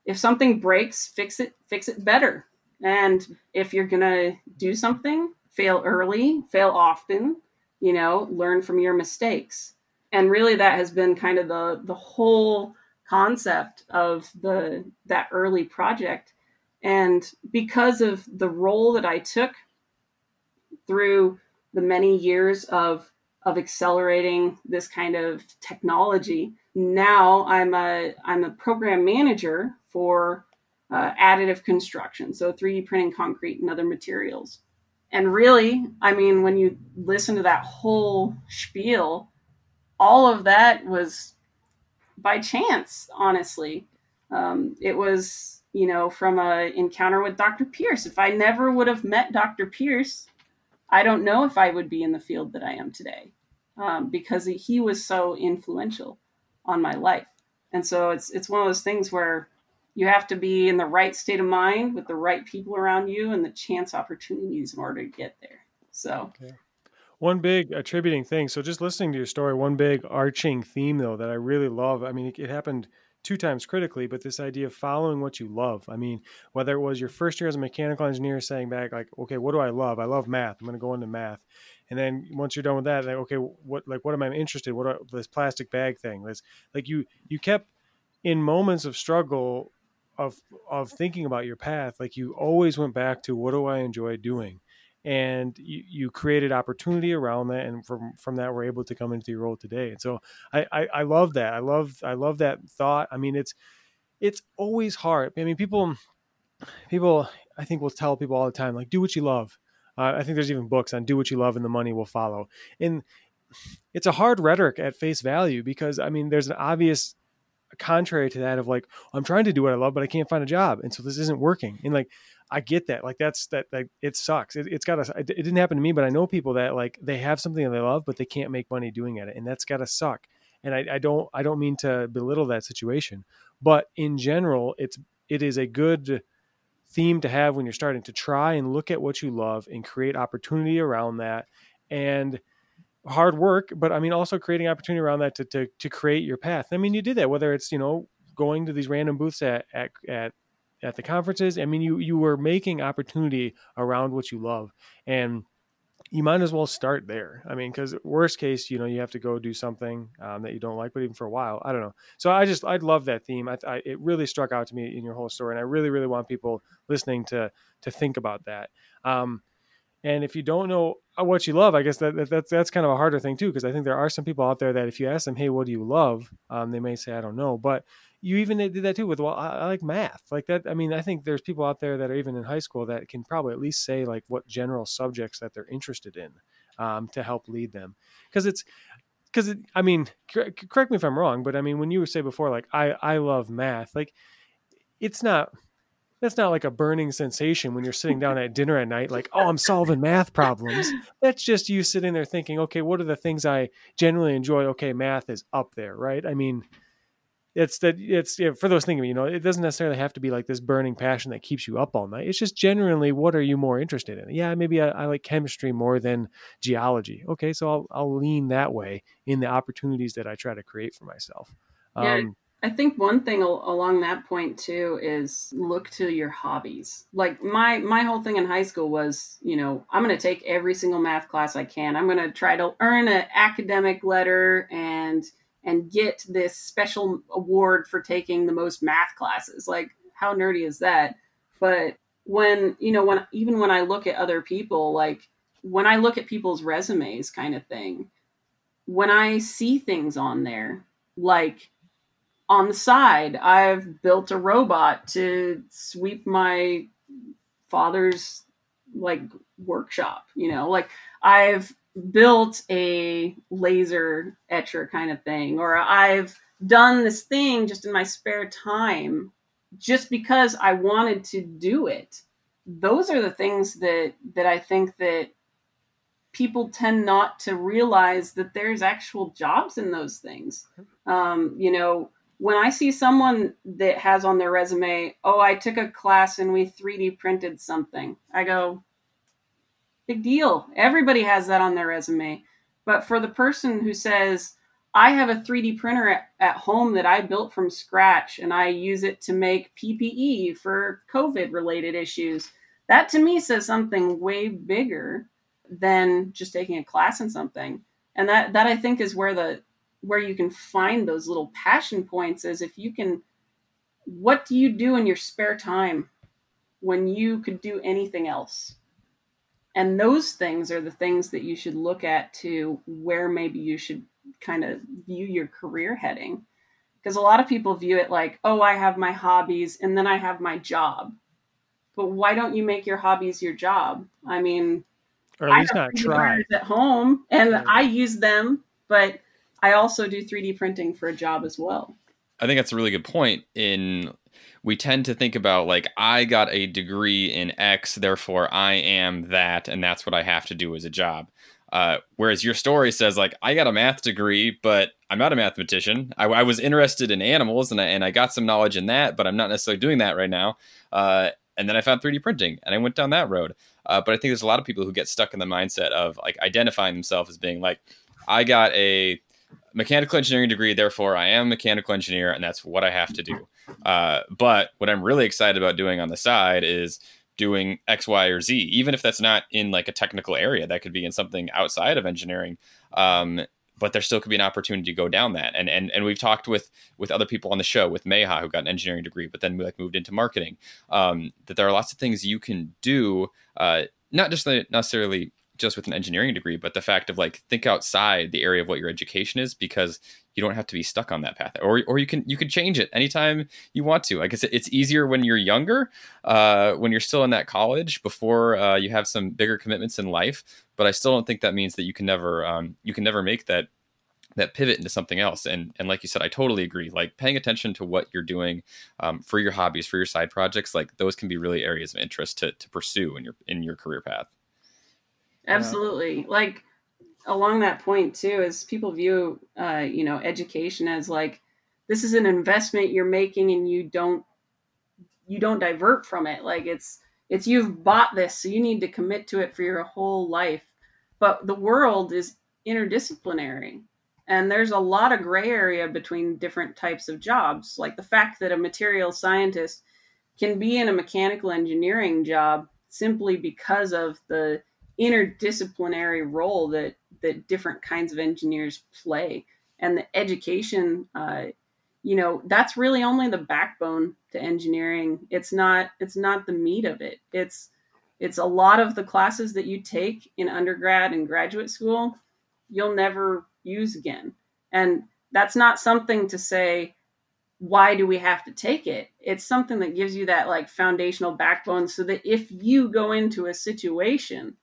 if something breaks fix it fix it better. And if you're gonna do something fail early fail often you know learn from your mistakes. And really that has been kind of the the whole concept of the that early project. And because of the role that I took through the many years of of accelerating this kind of technology now i'm a i'm a program manager for uh, additive construction. So 3d printing concrete and other materials. And really i mean when you listen to that whole spiel all of that was by chance, honestly. Um, it was, you know, from a encounter with Dr. Pearce. If I never would have met Dr. Pearce, I don't know if I would be in the field that I am today um, because he was so influential on my life. And so it's it's one of those things where you have to be in the right state of mind with the right people around you and the chance opportunities in order to get there. So. Okay One big attributing thing. So just listening to your story, one big arching theme though that I really love. I mean, it, it happened two times critically, but this idea of following what you love. I mean, whether it was your first year as a mechanical engineer saying back like, okay, what do I love? I love math. I'm going to go into math. And then once you're done with that, like, okay, what like what am I interested? In? What are, this plastic bag thing? This like you you kept in moments of struggle of of thinking about your path, like you always went back to what do I enjoy doing, and you, you created opportunity around that, and from from that we're able to come into your role today. And so I, I I love that. I love I love that thought. I mean, it's it's always hard. I mean, people people I think will tell people all the time like do what you love. Uh, I think there's even books on do what you love and the money will follow. And it's a hard rhetoric at face value because I mean there's an obvious contrary to that of like i'm trying to do what i love but i can't find a job and so this isn't working and like i get that like that's that like it sucks it, has got to it didn't happen to me but i know people that like they have something that they love but they can't make money doing it and that's got to suck and I, I don't i don't mean to belittle that situation but in general it's it is a good theme to have when you're starting to try and look at what you love and create opportunity around that and hard work, but I mean also creating opportunity around that to, to to create your path. I mean, you did that whether it's you know going to these random booths at at at at the conferences. I mean, you you were making opportunity around what you love, and you might as well start there. I mean, because worst case, you know, you have to go do something um, that you don't like, but even for a while, I don't know. So I just I love that theme. I, I, it really struck out to me in your whole story, and I really really want people listening to to think about that. Um, and if you don't know uh, what you love, I guess that, that that's that's kind of a harder thing too, because I think there are some people out there that if you ask them, "Hey, what do you love?" Um, they may say, "I don't know," but you even did that too with well, I, I, like math, like that. I mean, I think there's people out there that are even in high school that can probably at least say like what general subjects that they're interested in um, to help lead them, because it's because it, I mean, correct me if I'm wrong, but I mean, when you say before like I I love math, like it's not that's not like a burning sensation when you're sitting down at dinner at night like oh i'm solving math problems. That's just you sitting there thinking okay what are the things i genuinely enjoy? Okay math is up there right? I mean it's that it's yeah, for those things you know it doesn't necessarily have to be like this burning passion that keeps you up all night it's just generally what are you more interested in yeah maybe i, I like chemistry more than geology okay so I'll, I'll lean that way in the opportunities that i try to create for myself yeah. Um, I think one thing along that point too is look to your hobbies. Like my my whole thing in high school was, you know, I'm going to take every single math class I can. I'm going to try to earn an academic letter and and get this special award for taking the most math classes. Like how nerdy is that? But when, you know, when even when I look at other people, like when I look at people's resumes kind of thing, when I see things on there like on the side, I've built a robot to sweep my father's like workshop, you know, like I've built a laser etcher kind of thing, or I've done this thing just in my spare time just because I wanted to do it. Those are the things that that I think that people tend not to realize that there's actual jobs in those things. Um, you know, when I see someone that has on their resume, oh, I took a class and we 3D printed something, I go, big deal. Everybody has that on their resume. But for the person who says, I have a 3D printer at, at home that I built from scratch and I use it to make PPE for COVID related issues, that to me says something way bigger than just taking a class in something. And that, that I think is where the where you can find those little passion points is if you can what do you do in your spare time when you could do anything else and those things are the things that you should look at to where maybe you should kind of view your career heading because a lot of people view it like oh i have my hobbies and then i have my job but why don't you make your hobbies your job i mean or at least not try at home and yeah. i use them but I also do 3D printing for a job as well. I think that's a really good point. In we tend to think about like I got a degree in X, therefore I am that, and that's what I have to do as a job. Uh, whereas your story says like I got a math degree, but I'm not a mathematician. I, I was interested in animals and I, and I got some knowledge in that, but I'm not necessarily doing that right now. Uh, and then I found 3D printing and I went down that road. Uh, but I think there's a lot of people who get stuck in the mindset of like identifying themselves as being like, I got a mechanical engineering degree, therefore I am a mechanical engineer, and that's what I have to do. Uh, but what I'm really excited about doing on the side is doing X, Y, or Z, even if that's not in like a technical area, that could be in something outside of engineering. Um, but there still could be an opportunity to go down that. And and and we've talked with with other people on the show, with Meha, who got an engineering degree, but then like moved into marketing. Um, that there are lots of things you can do, uh, not just necessarily just with an engineering degree, but the fact of like think outside the area of what your education is because you don't have to be stuck on that path, or or you can you can change it anytime you want to. I guess it's easier when you're younger, uh, when you're still in that college before uh, you have some bigger commitments in life. But I still don't think that means that you can never um, you can never make that that pivot into something else. And and like you said, I totally agree. Like paying attention to what you're doing um, for your hobbies, for your side projects, like those can be really areas of interest to to pursue in your in your career path. Absolutely. Like along that point too, is people view uh, you know, education as like this is an investment you're making and you don't you don't divert from it. Like it's it's you've bought this, so you need to commit to it for your whole life. But the world is interdisciplinary. And there's a lot of gray area between different types of jobs. Like the fact that a material scientist can be in a mechanical engineering job simply because of the interdisciplinary role that that different kinds of engineers play. And the education uh, you know that's really only the backbone to engineering. It's not it's not the meat of it. It's it's a lot of the classes that you take in undergrad and graduate school you'll never use again. And that's not something to say why do we have to take it? It's something that gives you that like foundational backbone so that if you go into a situation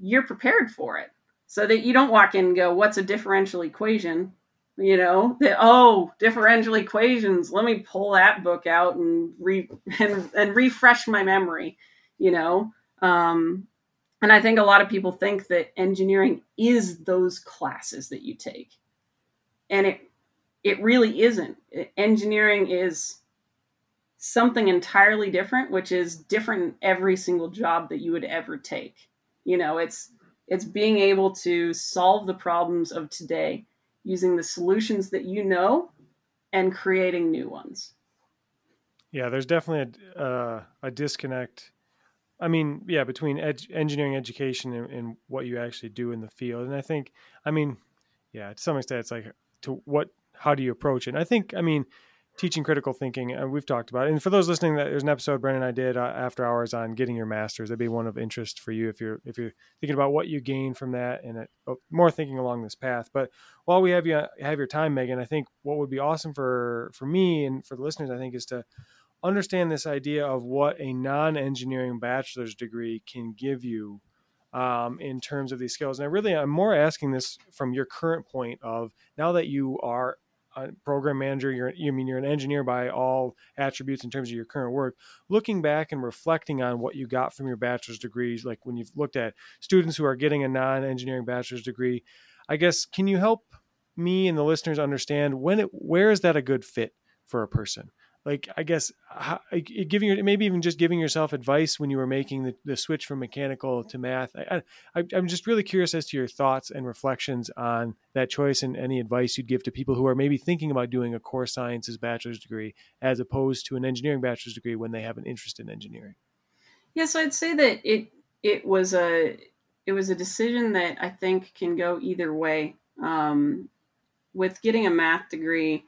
you're prepared for it so that you don't walk in and go, what's a differential equation? You know, that, oh, differential equations, let me pull that book out and re and, and refresh my memory, you know. Um, and I think a lot of people think that engineering is those classes that you take. And it it really isn't. Engineering is something entirely different, which is different in every single job that you would ever take you know it's it's being able to solve the problems of today using the solutions that you know and creating new ones. Yeah there's definitely a, uh, a disconnect. I mean yeah between ed- engineering education and, and, what you actually do in the field. And i think i mean yeah to some extent it's like to what how do you approach it? And i think i mean teaching critical thinking and we've talked about it. and for those listening that there's an episode Brennan and i did uh, after hours on getting your master's. That'd be one of interest for you if you're if you're thinking about what you gain from that and it, uh, more thinking along this path. But while we have you have your time megan i think what would be awesome for for me and for the listeners i think is to understand this idea of what a non-engineering bachelor's degree can give you um, in terms of these skills. And i really i'm more asking this from your current point of now that you are a program manager, you're you mean you're an engineer by all attributes in terms of your current work. Looking back and reflecting on what you got from your bachelor's degrees, like when you've looked at students who are getting a non-engineering bachelor's degree, I guess can you help me and the listeners understand when it where is that a good fit for a person? Like i guess how, giving maybe even just giving yourself advice when you were making the, the switch from mechanical to math. I, I, i'm just really curious as to your thoughts and reflections on that choice and any advice you'd give to people who are maybe thinking about doing a core sciences bachelor's degree as opposed to an engineering bachelor's degree when they have an interest in engineering. Yes i'd say that it it was a it was a decision that i think can go either way. Um, with getting a math degree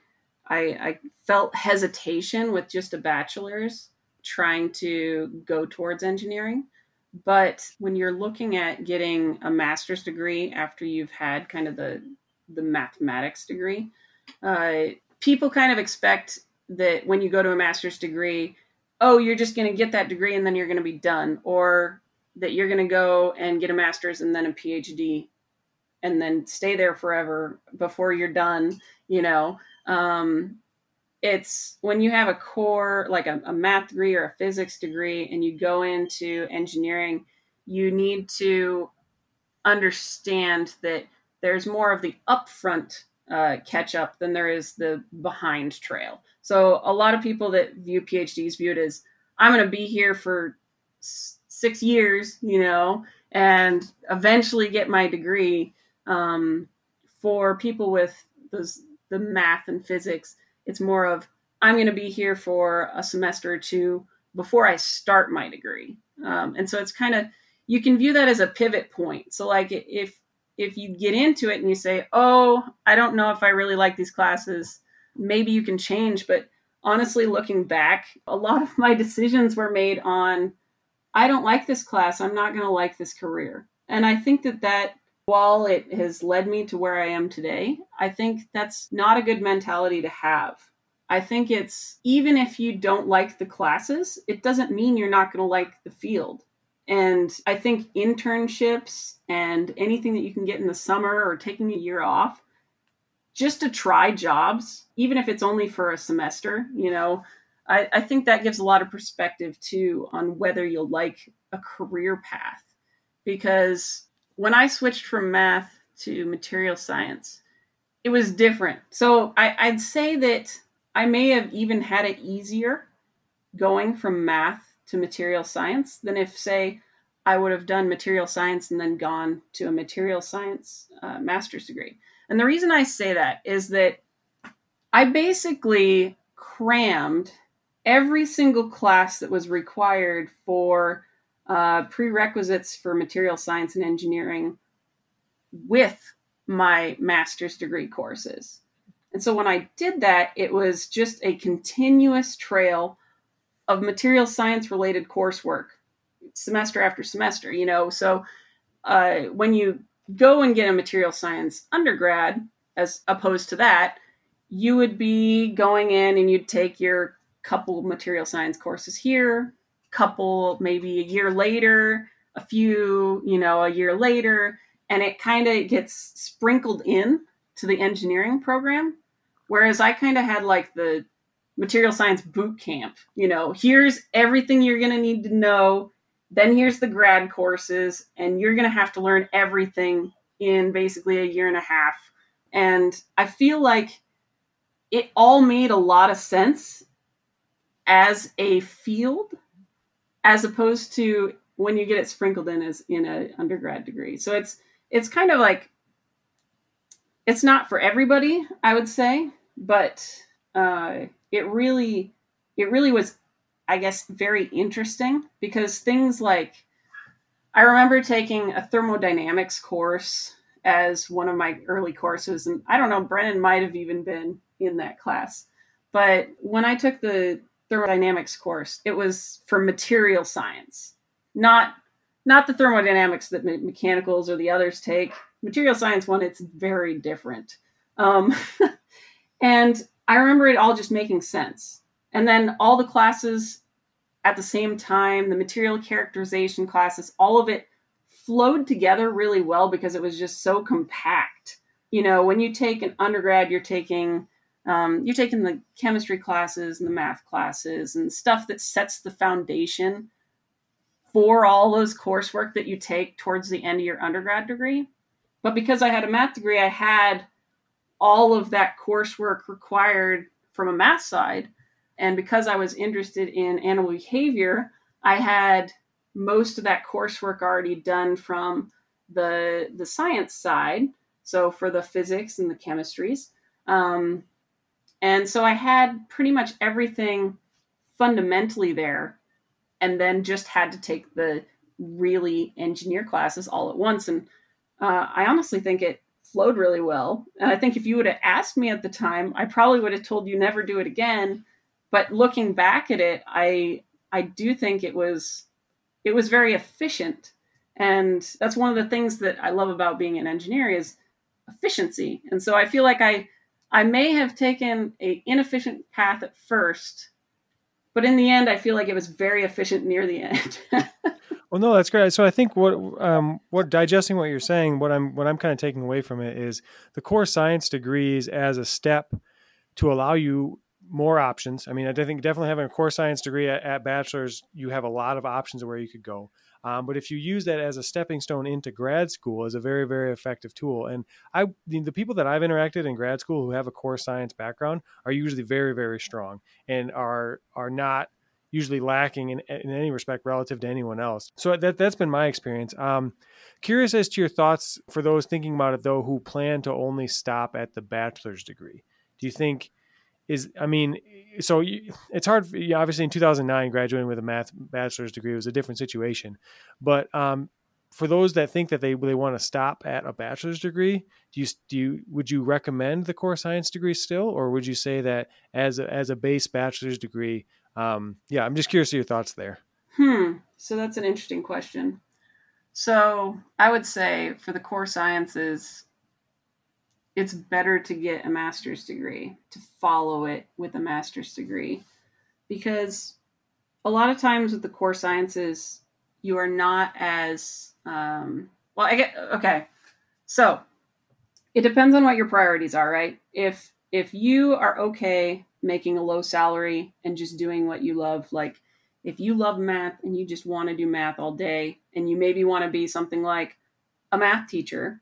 I, I felt hesitation with just a bachelor's trying to go towards engineering. But when you're looking at getting a master's degree after you've had kind of the the mathematics degree, uh, people kind of expect that when you go to a master's degree, oh, you're just going to get that degree and then you're going to be done, or that you're going to go and get a master's and then a PhD and then stay there forever before you're done, you know. Um, it's when you have a core, like a, a math degree or a physics degree, and you go into engineering, you need to understand that there's more of the upfront uh, catch up than there is the behind trail. So a lot of people that view PhDs view it as, I'm going to be here for six years, you know, and eventually get my degree. Um, for people with those the math and physics, it's more of I'm going to be here for a semester or two before I start my degree. Um, and so it's kind of you can view that as a pivot point. So like if if you get into it and you say, "Oh, I don't know if I really like these classes," maybe you can change. But honestly, looking back, a lot of my decisions were made on, "I don't like this class. I'm not going to like this career." And I think that that while it has led me to where I am today, I think that's not a good mentality to have. I think it's even if you don't like the classes, it doesn't mean you're not going to like the field. And I think internships and anything that you can get in the summer or taking a year off just to try jobs, even if it's only for a semester, you know, I, I think that gives a lot of perspective too on whether you'll like a career path. Because when I switched from math to material science, it was different. So I, I'd say that I may have even had it easier going from math to material science than if, say, I would have done material science and then gone to a material science uh, master's degree. And the reason I say that is that I basically crammed every single class that was required for uh, prerequisites for material science and engineering with my master's degree courses. And so when I did that, it was just a continuous trail of material science related coursework semester after semester, you know. So uh, when you go and get a material science undergrad, as opposed to that, you would be going in and you'd take your couple material science courses here, couple maybe a year later, a few, you know, a year later, and it kind of gets sprinkled in to the engineering program. Whereas I kind of had like the material science boot camp, you know, here's everything you're going to need to know. Then here's the grad courses, and you're going to have to learn everything in basically a year and a half. And I feel like it all made a lot of sense as a field as opposed to when you get it sprinkled in as in an undergrad degree. So it's it's kind of like it's not for everybody, I would say, but uh, it really it really was, I guess, very interesting because things like I remember taking a thermodynamics course as one of my early courses, and I don't know, Brennan might have even been in that class. But when I took the thermodynamics course. It was for material science, not not the thermodynamics that me- mechanicals or the others take. Material science one, it's very different. Um, and I remember it all just making sense. And then all the classes at the same time, the material characterization classes, all of it flowed together really well because it was just so compact. You know, when you take an undergrad, you're taking um, you're taking the chemistry classes and the math classes and stuff that sets the foundation for all those coursework that you take towards the end of your undergrad degree. But because I had a math degree, I had all of that coursework required from a math side. And because I was interested in animal behavior, I had most of that coursework already done from the the science side. So for the physics and the chemistries. Um, and so I had pretty much everything fundamentally there and then just had to take the really engineer classes all at once. And uh, I honestly think it flowed really well. And I think if you would have asked me at the time, I probably would have told you never do it again. But looking back at it, I I do think it was it was very efficient. And that's one of the things that I love about being an engineer is efficiency. And so I feel like I I may have taken a inefficient path at first, but in the end, I feel like it was very efficient near the end. well, no, that's great. So I think what um, what digesting what you're saying, what I'm what I'm kind of taking away from it is the core science degrees as a step to allow you more options. I mean, I think definitely having a core science degree at, at bachelor's, you have a lot of options where you could go. Um, but if you use that as a stepping stone into grad school, is a very very effective tool. And I the people that I've interacted in grad school who have a core science background are usually very very strong and are are not usually lacking in, in any respect relative to anyone else. So that that's been my experience. Um, curious as to your thoughts for those thinking about it though, who plan to only stop at the bachelor's degree. Do you think is I mean, so you, it's hard. For, You obviously, in 2009, graduating with a math bachelor's degree was a different situation, but um, for those that think that they they want to stop at a bachelor's degree, do you do you would you recommend the core science degree still, or would you say that as a, as a base bachelor's degree? Um, yeah, I'm just curious to your thoughts there. Hmm. So that's an interesting question. So I would say for the core sciences, it's better to get a master's degree to follow it with a master's degree. Because a lot of times with the core sciences you are not as um, well i get okay. So it depends on what your priorities are right? If if you are okay making a low salary and just doing what you love like if you love math and you just want to do math all day and you maybe want to be something like a math teacher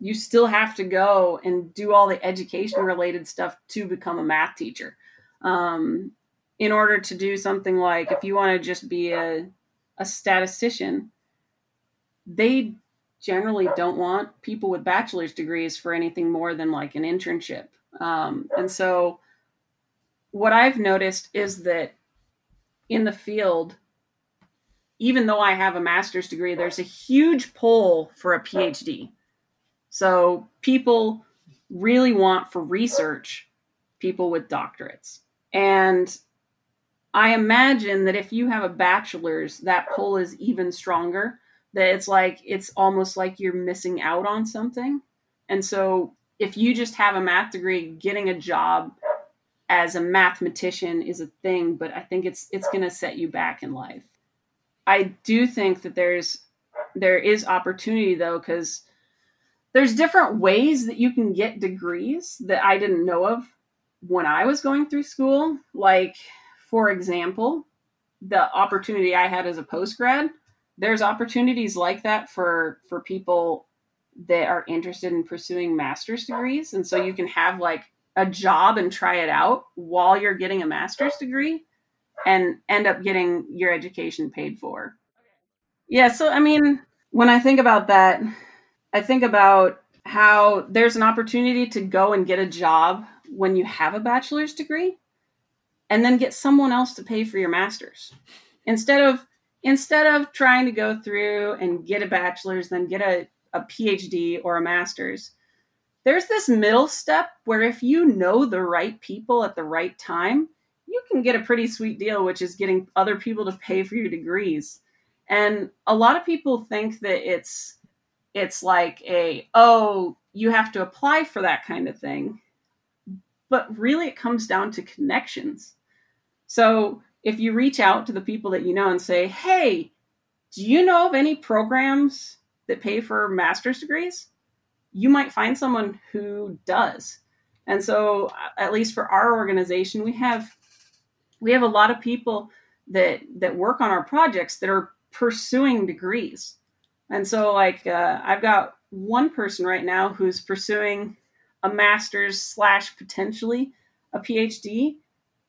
you still have to go and do all the education related stuff to become a math teacher. Um, in order to do something like if you want to just be a, a statistician, they generally don't want people with bachelor's degrees for anything more than like an internship. Um, and so, what I've noticed is that in the field, even though I have a master's degree, there's a huge pull for a PhD. So people really want for research people with doctorates. And I imagine that if you have a bachelor's, that pull is even stronger. That it's like, it's almost like you're missing out on something. And so if you just have a math degree, getting a job as a mathematician is a thing, but I think it's it's going to set you back in life. I do think that there's there is opportunity though cuz there's different ways that you can get degrees that I didn't know of when I was going through school. Like, for example, the opportunity I had as a post grad, there's opportunities like that for for people that are interested in pursuing master's degrees. And so you can have like a job and try it out while you're getting a master's degree and end up getting your education paid for. Yeah, so I mean, when I think about that, I think about how there's an opportunity to go and get a job when you have a bachelor's degree and then get someone else to pay for your master's. Instead of instead of trying to go through and get a bachelor's then get a, a phd or a master's there's this middle step where if you know the right people at the right time you can get a pretty sweet deal which is getting other people to pay for your degrees. And a lot of people think that it's it's like a oh you have to apply for that kind of thing. But really it comes down to connections. So if you reach out to the people that you know and say hey do you know of any programs that pay for master's degrees? You might find someone who does. And so uh, at least for our organization we have we have a lot of people that that work on our projects that are pursuing degrees and so, like, uh, I've got one person right now who's pursuing a master's slash potentially a PhD,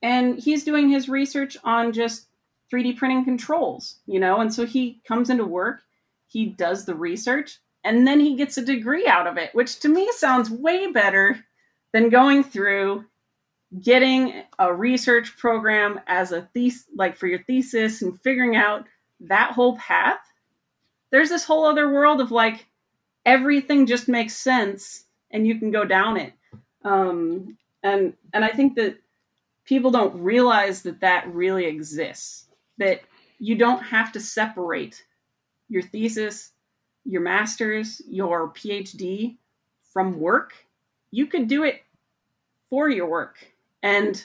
and he's doing his research on just 3D printing controls, you know. And so he comes into work, he does the research, and then he gets a degree out of it, which to me sounds way better than going through getting a research program as a thesis, like for your thesis, and figuring out that whole path there's this whole other world of like everything just makes sense and you can go down it. Um, and and i think that people don't realize that that really exists that you don't have to separate your thesis your master's your phd from work. You could do it for your work. And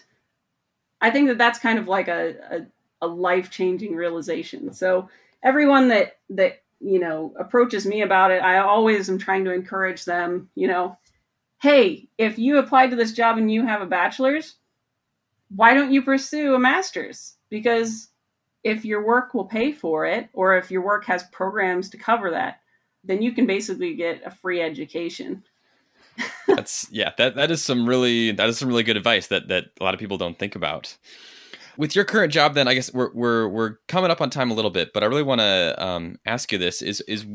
i think that that's kind of like a, a, a life-changing realization. So everyone that that you know approaches me about it i always am trying to encourage them you know hey if you applied to this job and you have a bachelor's why don't you pursue a master's? Because if your work will pay for it or if your work has programs to cover that then you can basically get a free education. That's yeah that that is some really that is some really good advice that that a lot of people don't think about with your current job, then I guess we're we're we're coming up on time a little bit, but I really want to um, ask you this: is is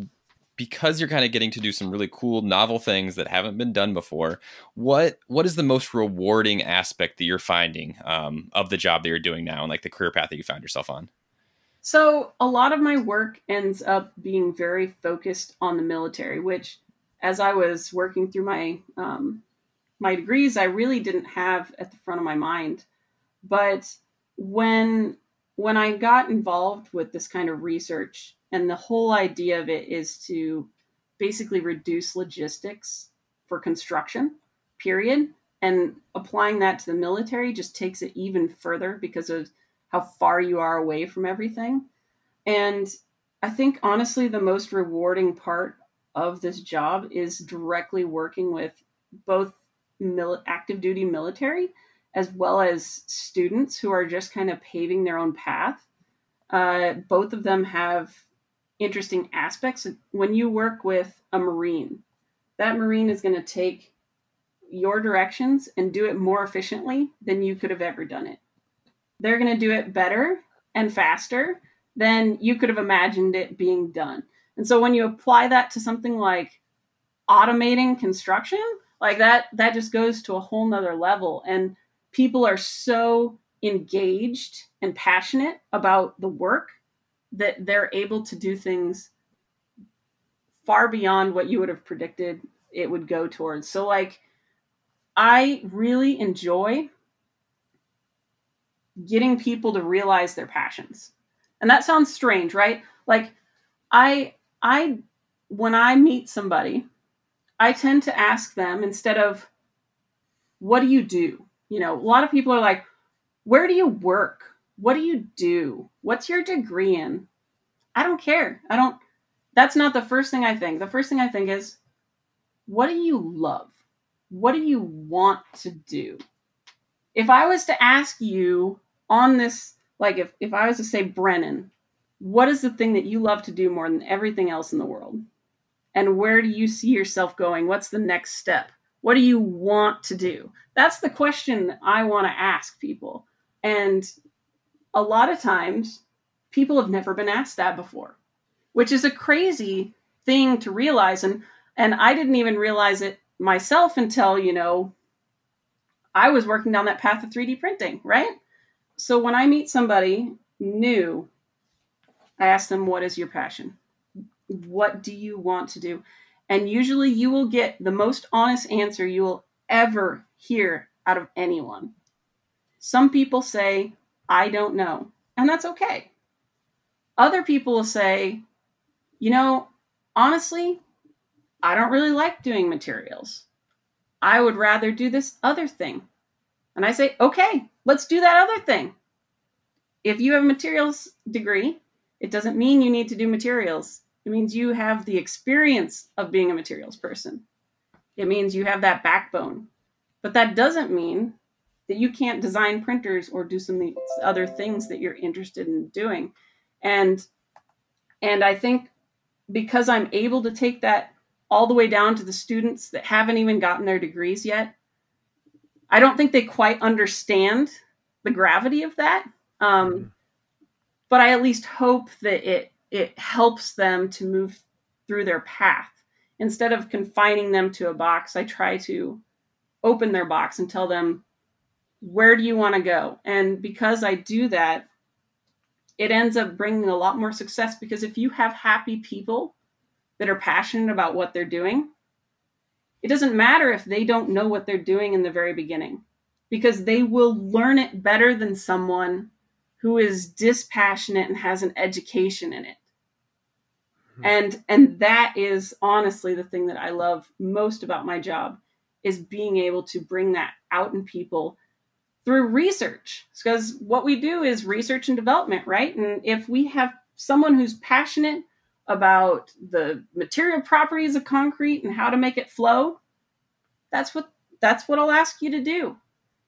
because you're kind of getting to do some really cool novel things that haven't been done before what what is the most rewarding aspect that you're finding um, of the job that you're doing now and like the career path that you found yourself on? So a lot of my work ends up being very focused on the military which as i was working through my um, my degrees i really didn't have at the front of my mind. But when when i got involved with this kind of research and the whole idea of it is to basically reduce logistics for construction, period. And applying that to the military just takes it even further because of how far you are away from everything. And I think honestly, the most rewarding part of this job is directly working with both mil- active duty military as well as students who are just kind of paving their own path. Uh, both of them have interesting aspects. When you work with a Marine, that Marine is going to take your directions and do it more efficiently than you could have ever done it. They're going to do it better and faster than you could have imagined it being done. And so when you apply that to something like automating construction, like that, that just goes to a whole nother level. And people are so engaged and passionate about the work that they're able to do things far beyond what you would have predicted it would go towards. So, like, I really enjoy getting people to realize their passions. And that sounds strange, right? Like, I, I, when I meet somebody, I tend to ask them instead of, what do you do? You know, a lot of people are like, where do you work? What do you do? What's your degree in? I don't care. I don't, that's not the first thing I think. The first thing I think is, what do you love? What do you want to do? If I was to ask you on this, like if, if I was to say, Brennan, what is the thing that you love to do more than everything else in the world? And where do you see yourself going? What's the next step? What do you want to do? That's the question I want to ask people. And a lot of times people have never been asked that before, which is a crazy thing to realize. And and I didn't even realize it myself until, you know, I was working down that path of 3D printing, right? So when I meet somebody new, I ask them, What is your passion? What do you want to do? And usually you will get the most honest answer you will ever hear out of anyone. Some people say, I don't know. And that's okay. Other people will say, you know, honestly, I don't really like doing materials. I would rather do this other thing. And I say, okay, let's do that other thing. If you have a materials degree, it doesn't mean you need to do materials. It means you have the experience of being a materials person. It means you have that backbone. But that doesn't mean that you can't design printers or do some of these other things that you're interested in doing. And and I think because I'm able to take that all the way down to the students that haven't even gotten their degrees yet, I don't think they quite understand the gravity of that. Um, mm-hmm. but I at least hope that it it helps them to move through their path instead of confining them to a box. I try to open their box and tell them where do you want to go? And because I do that, it ends up bringing a lot more success because if you have happy people that are passionate about what they're doing, it doesn't matter if they don't know what they're doing in the very beginning because they will learn it better than someone who is dispassionate and has an education in it. Mm-hmm. And and that is honestly the thing that I love most about my job is being able to bring that out in people through research. Because what we do is research and development right? And if we have someone who's passionate about the material properties of concrete and how to make it flow that's what that's what i'll ask you to do.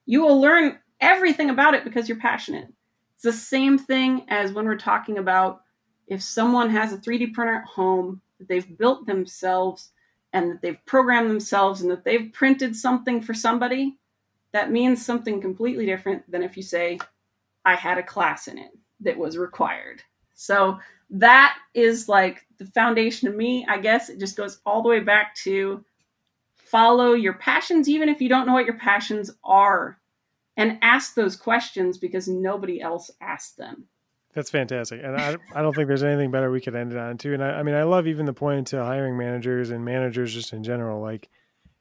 You will learn everything about it because you're passionate. It's the same thing as when we're talking about if someone has a 3d printer at home that they've built themselves and that they've programmed themselves and that they've printed something for somebody that means something completely different than if you say, I had a class in it that was required. So that is like the foundation of me. I guess it just goes all the way back to follow your passions, even if you don't know what your passions are, and ask those questions because nobody else asked them. That's fantastic, and I, I don't think there's anything better we could end it on too. And I, I mean, I love even the point to hiring managers and managers just in general. Like,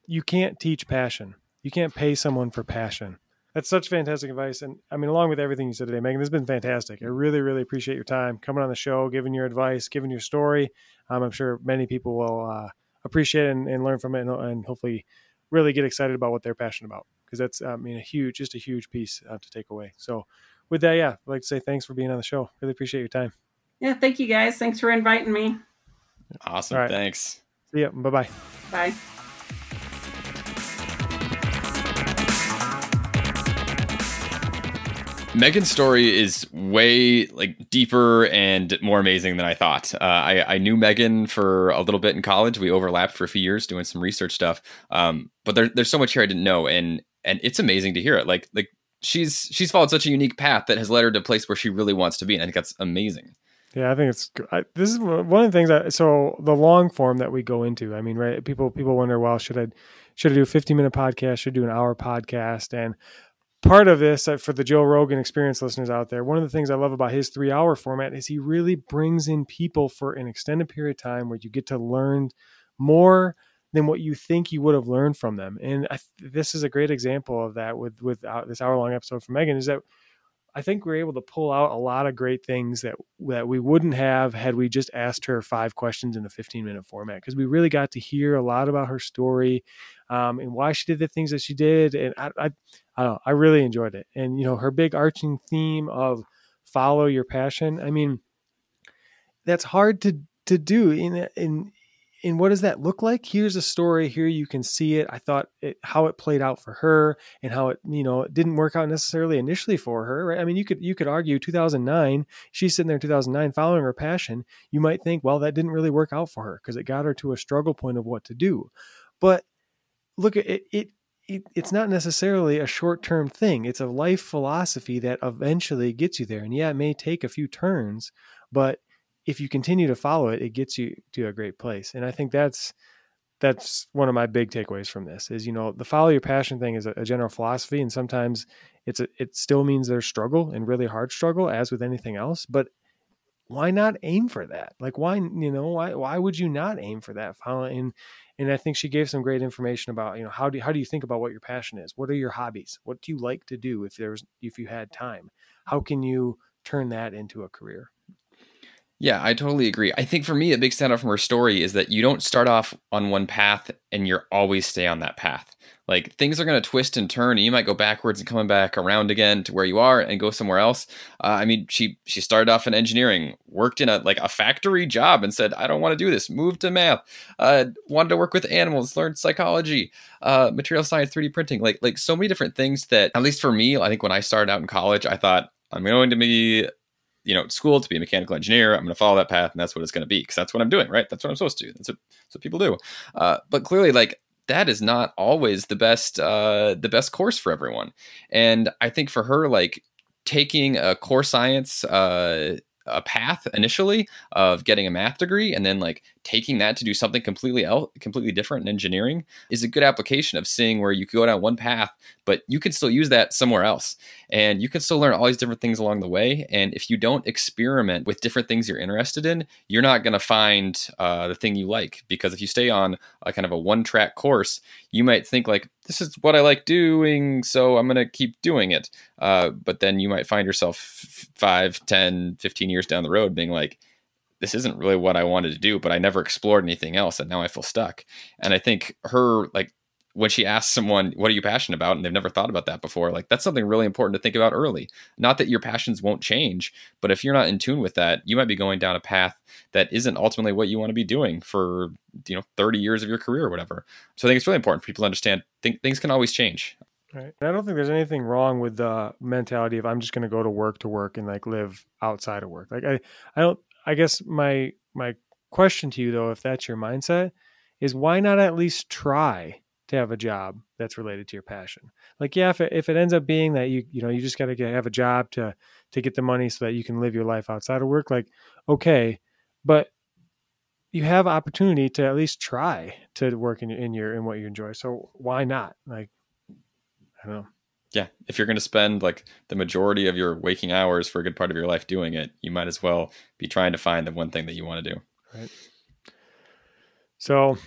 you can't teach passion. You can't pay someone for passion. That's such fantastic advice. And I mean, along with everything you said today, Megan, this has been fantastic. I really, really appreciate your time coming on the show, giving your advice, giving your story. Um, I'm sure many people will uh, appreciate and, and, learn from it and, and, hopefully really get excited about what they're passionate about because that's, I mean, a huge, just a huge piece uh, to take away. So, with that, yeah, I'd like to say thanks for being on the show. Really appreciate your time. Yeah, thank you guys. Thanks for inviting me. Awesome. Right. Thanks. See ya. Bye-bye. Bye. Megan's story is way like deeper and more amazing than I thought. Uh, I, I knew Megan for a little bit in college. We overlapped for a few years doing some research stuff. Um, but there, there's so much here I didn't know, and and it's amazing to hear it. Like like she's she's followed such a unique path that has led her to a place where she really wants to be, and I think that's amazing. Yeah, I think it's I, this is one of the things that so the long form that we go into. I mean, right? People people wonder, well, should I should I do a 15 minute podcast? Should I do an hour podcast? And part of this uh, for the Joe Rogan experience listeners out there, one of the things I love about his three hour format is he really brings in people for an extended period of time where you get to learn more than what you think you would have learned from them. And I, this is a great example of that with with uh, this hour long episode from Megan is that I think we're able to pull out a lot of great things that that we wouldn't have had we just asked her five questions in a 15 minute format because we really got to hear a lot about her story um, and why she did the things that she did and I, I I don't know, I really enjoyed it and you know her big arching theme of follow your passion I mean that's hard to to do in in and what does that look like? Here's a story. Here you can see it. I thought it, how it played out for her and how it, you know, it didn't work out necessarily initially for her. Right? I mean, you could you could argue 2009. She's sitting there in 2009 following her passion. You might think, well, that didn't really work out for her because it got her to a struggle point of what to do. But look. It it, it's not necessarily a short term thing. It's a life philosophy that eventually gets you there. And yeah, it may take a few turns, but if you continue to follow it, it gets you to a great place. And I think that's that's one of my big takeaways from this is you know the follow your passion thing is a, a general philosophy and sometimes it's a, it still means there's struggle and really hard struggle as with anything else but why not aim for that? Like why you know why why would you not aim for that and and I think she gave some great information about you know how do how do you think about what your passion is? What are your hobbies? What do you like to do if there's if you had time? How can you turn that into a career yeah, I totally agree. I think for me, a big standout from her story is that you don't start off on one path and you're always stay on that path. Like things are going to twist and turn, and you might go backwards and coming back around again to where you are and go somewhere else. Uh, I mean, she she started off in engineering, worked in a like a factory job, and said, "I don't want to do this." Moved to math, uh, wanted to work with animals, learned psychology, uh, material science, 3D printing, like like so many different things that, at least for me, I think when I started out in college, I thought I'm going to be you know, school to be a mechanical engineer. I'm going to follow that path, and that's what it's going to be because that's what I'm doing, right? That's what I'm supposed to do. That's what, that's what people do. Uh, but clearly, like that is not always the best uh, the best course for everyone. And I think for her, like taking a core science uh, a path initially of getting a math degree and then like taking that to do something completely else, completely different in engineering is a good application of seeing where you could go down one path, but you can still use that somewhere else. And you can still learn all these different things along the way. And if you don't experiment with different things you're interested in, you're not going to find uh, the thing you like. Because if you stay on a kind of a one track course, you might think like, this is what I like doing, so I'm going to keep doing it. Uh, but then you might find yourself 5, 10, 15 years down the road being like, this isn't really what I wanted to do, but I never explored anything else, and now I feel stuck. And I think her like when she asks someone, "What are you passionate about?" and they've never thought about that before, like that's something really important to think about early. Not that your passions won't change, but if you're not in tune with that, you might be going down a path that isn't ultimately what you want to be doing for you know 30 years of your career or whatever. So I think it's really important for people to understand th- things can always change. Right. And I don't think there's anything wrong with the mentality of I'm just going to go to work to work and like live outside of work. Like I, I don't I guess my my question to you though, if that's your mindset, is why not at least try to have a job that's related to your passion. Like, yeah, if it, if it ends up being that you, you know, you just got to have a job to, to get the money so that you can live your life outside of work, like, okay, but you have opportunity to at least try to work in, in your, in what you enjoy. So why not? Like, I don't know. Yeah. If you're going to spend like the majority of your waking hours for a good part of your life doing it, you might as well be trying to find the one thing that you want to do. Right. So, all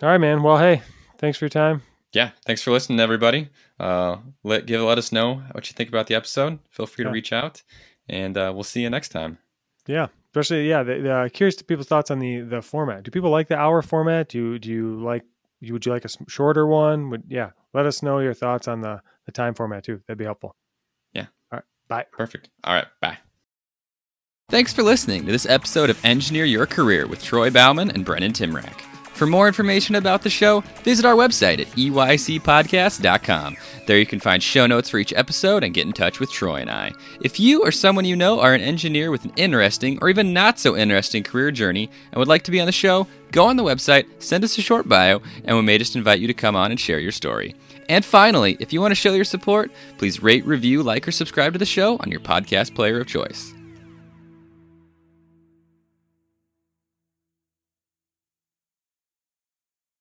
right, man. Well, hey, thanks for your time. Yeah, thanks for listening, everybody. Uh, let give let us know what you think about the episode. Feel free yeah. to reach out, and uh, we'll see you next time. Yeah, especially yeah. The, the, uh, curious to people's thoughts on the the format. Do people like the hour format? Do do you like? you Would you like a shorter one? Would yeah? Let us know your thoughts on the the time format too. That'd be helpful. Yeah. All right. Bye. Perfect. All right. Bye. Thanks for listening to this episode of Engineer Your Career with Troy Bauman and Brennan Tymrak. For more information about the show, visit our website at eycpodcast.com. There you can find show notes for each episode and get in touch with Troy and I. If you or someone you know are an engineer with an interesting or even not so interesting career journey and would like to be on the show, go on the website, send us a short bio, and we may just invite you to come on and share your story. And finally, if you want to show your support, please rate, review, like, or subscribe to the show on your podcast player of choice.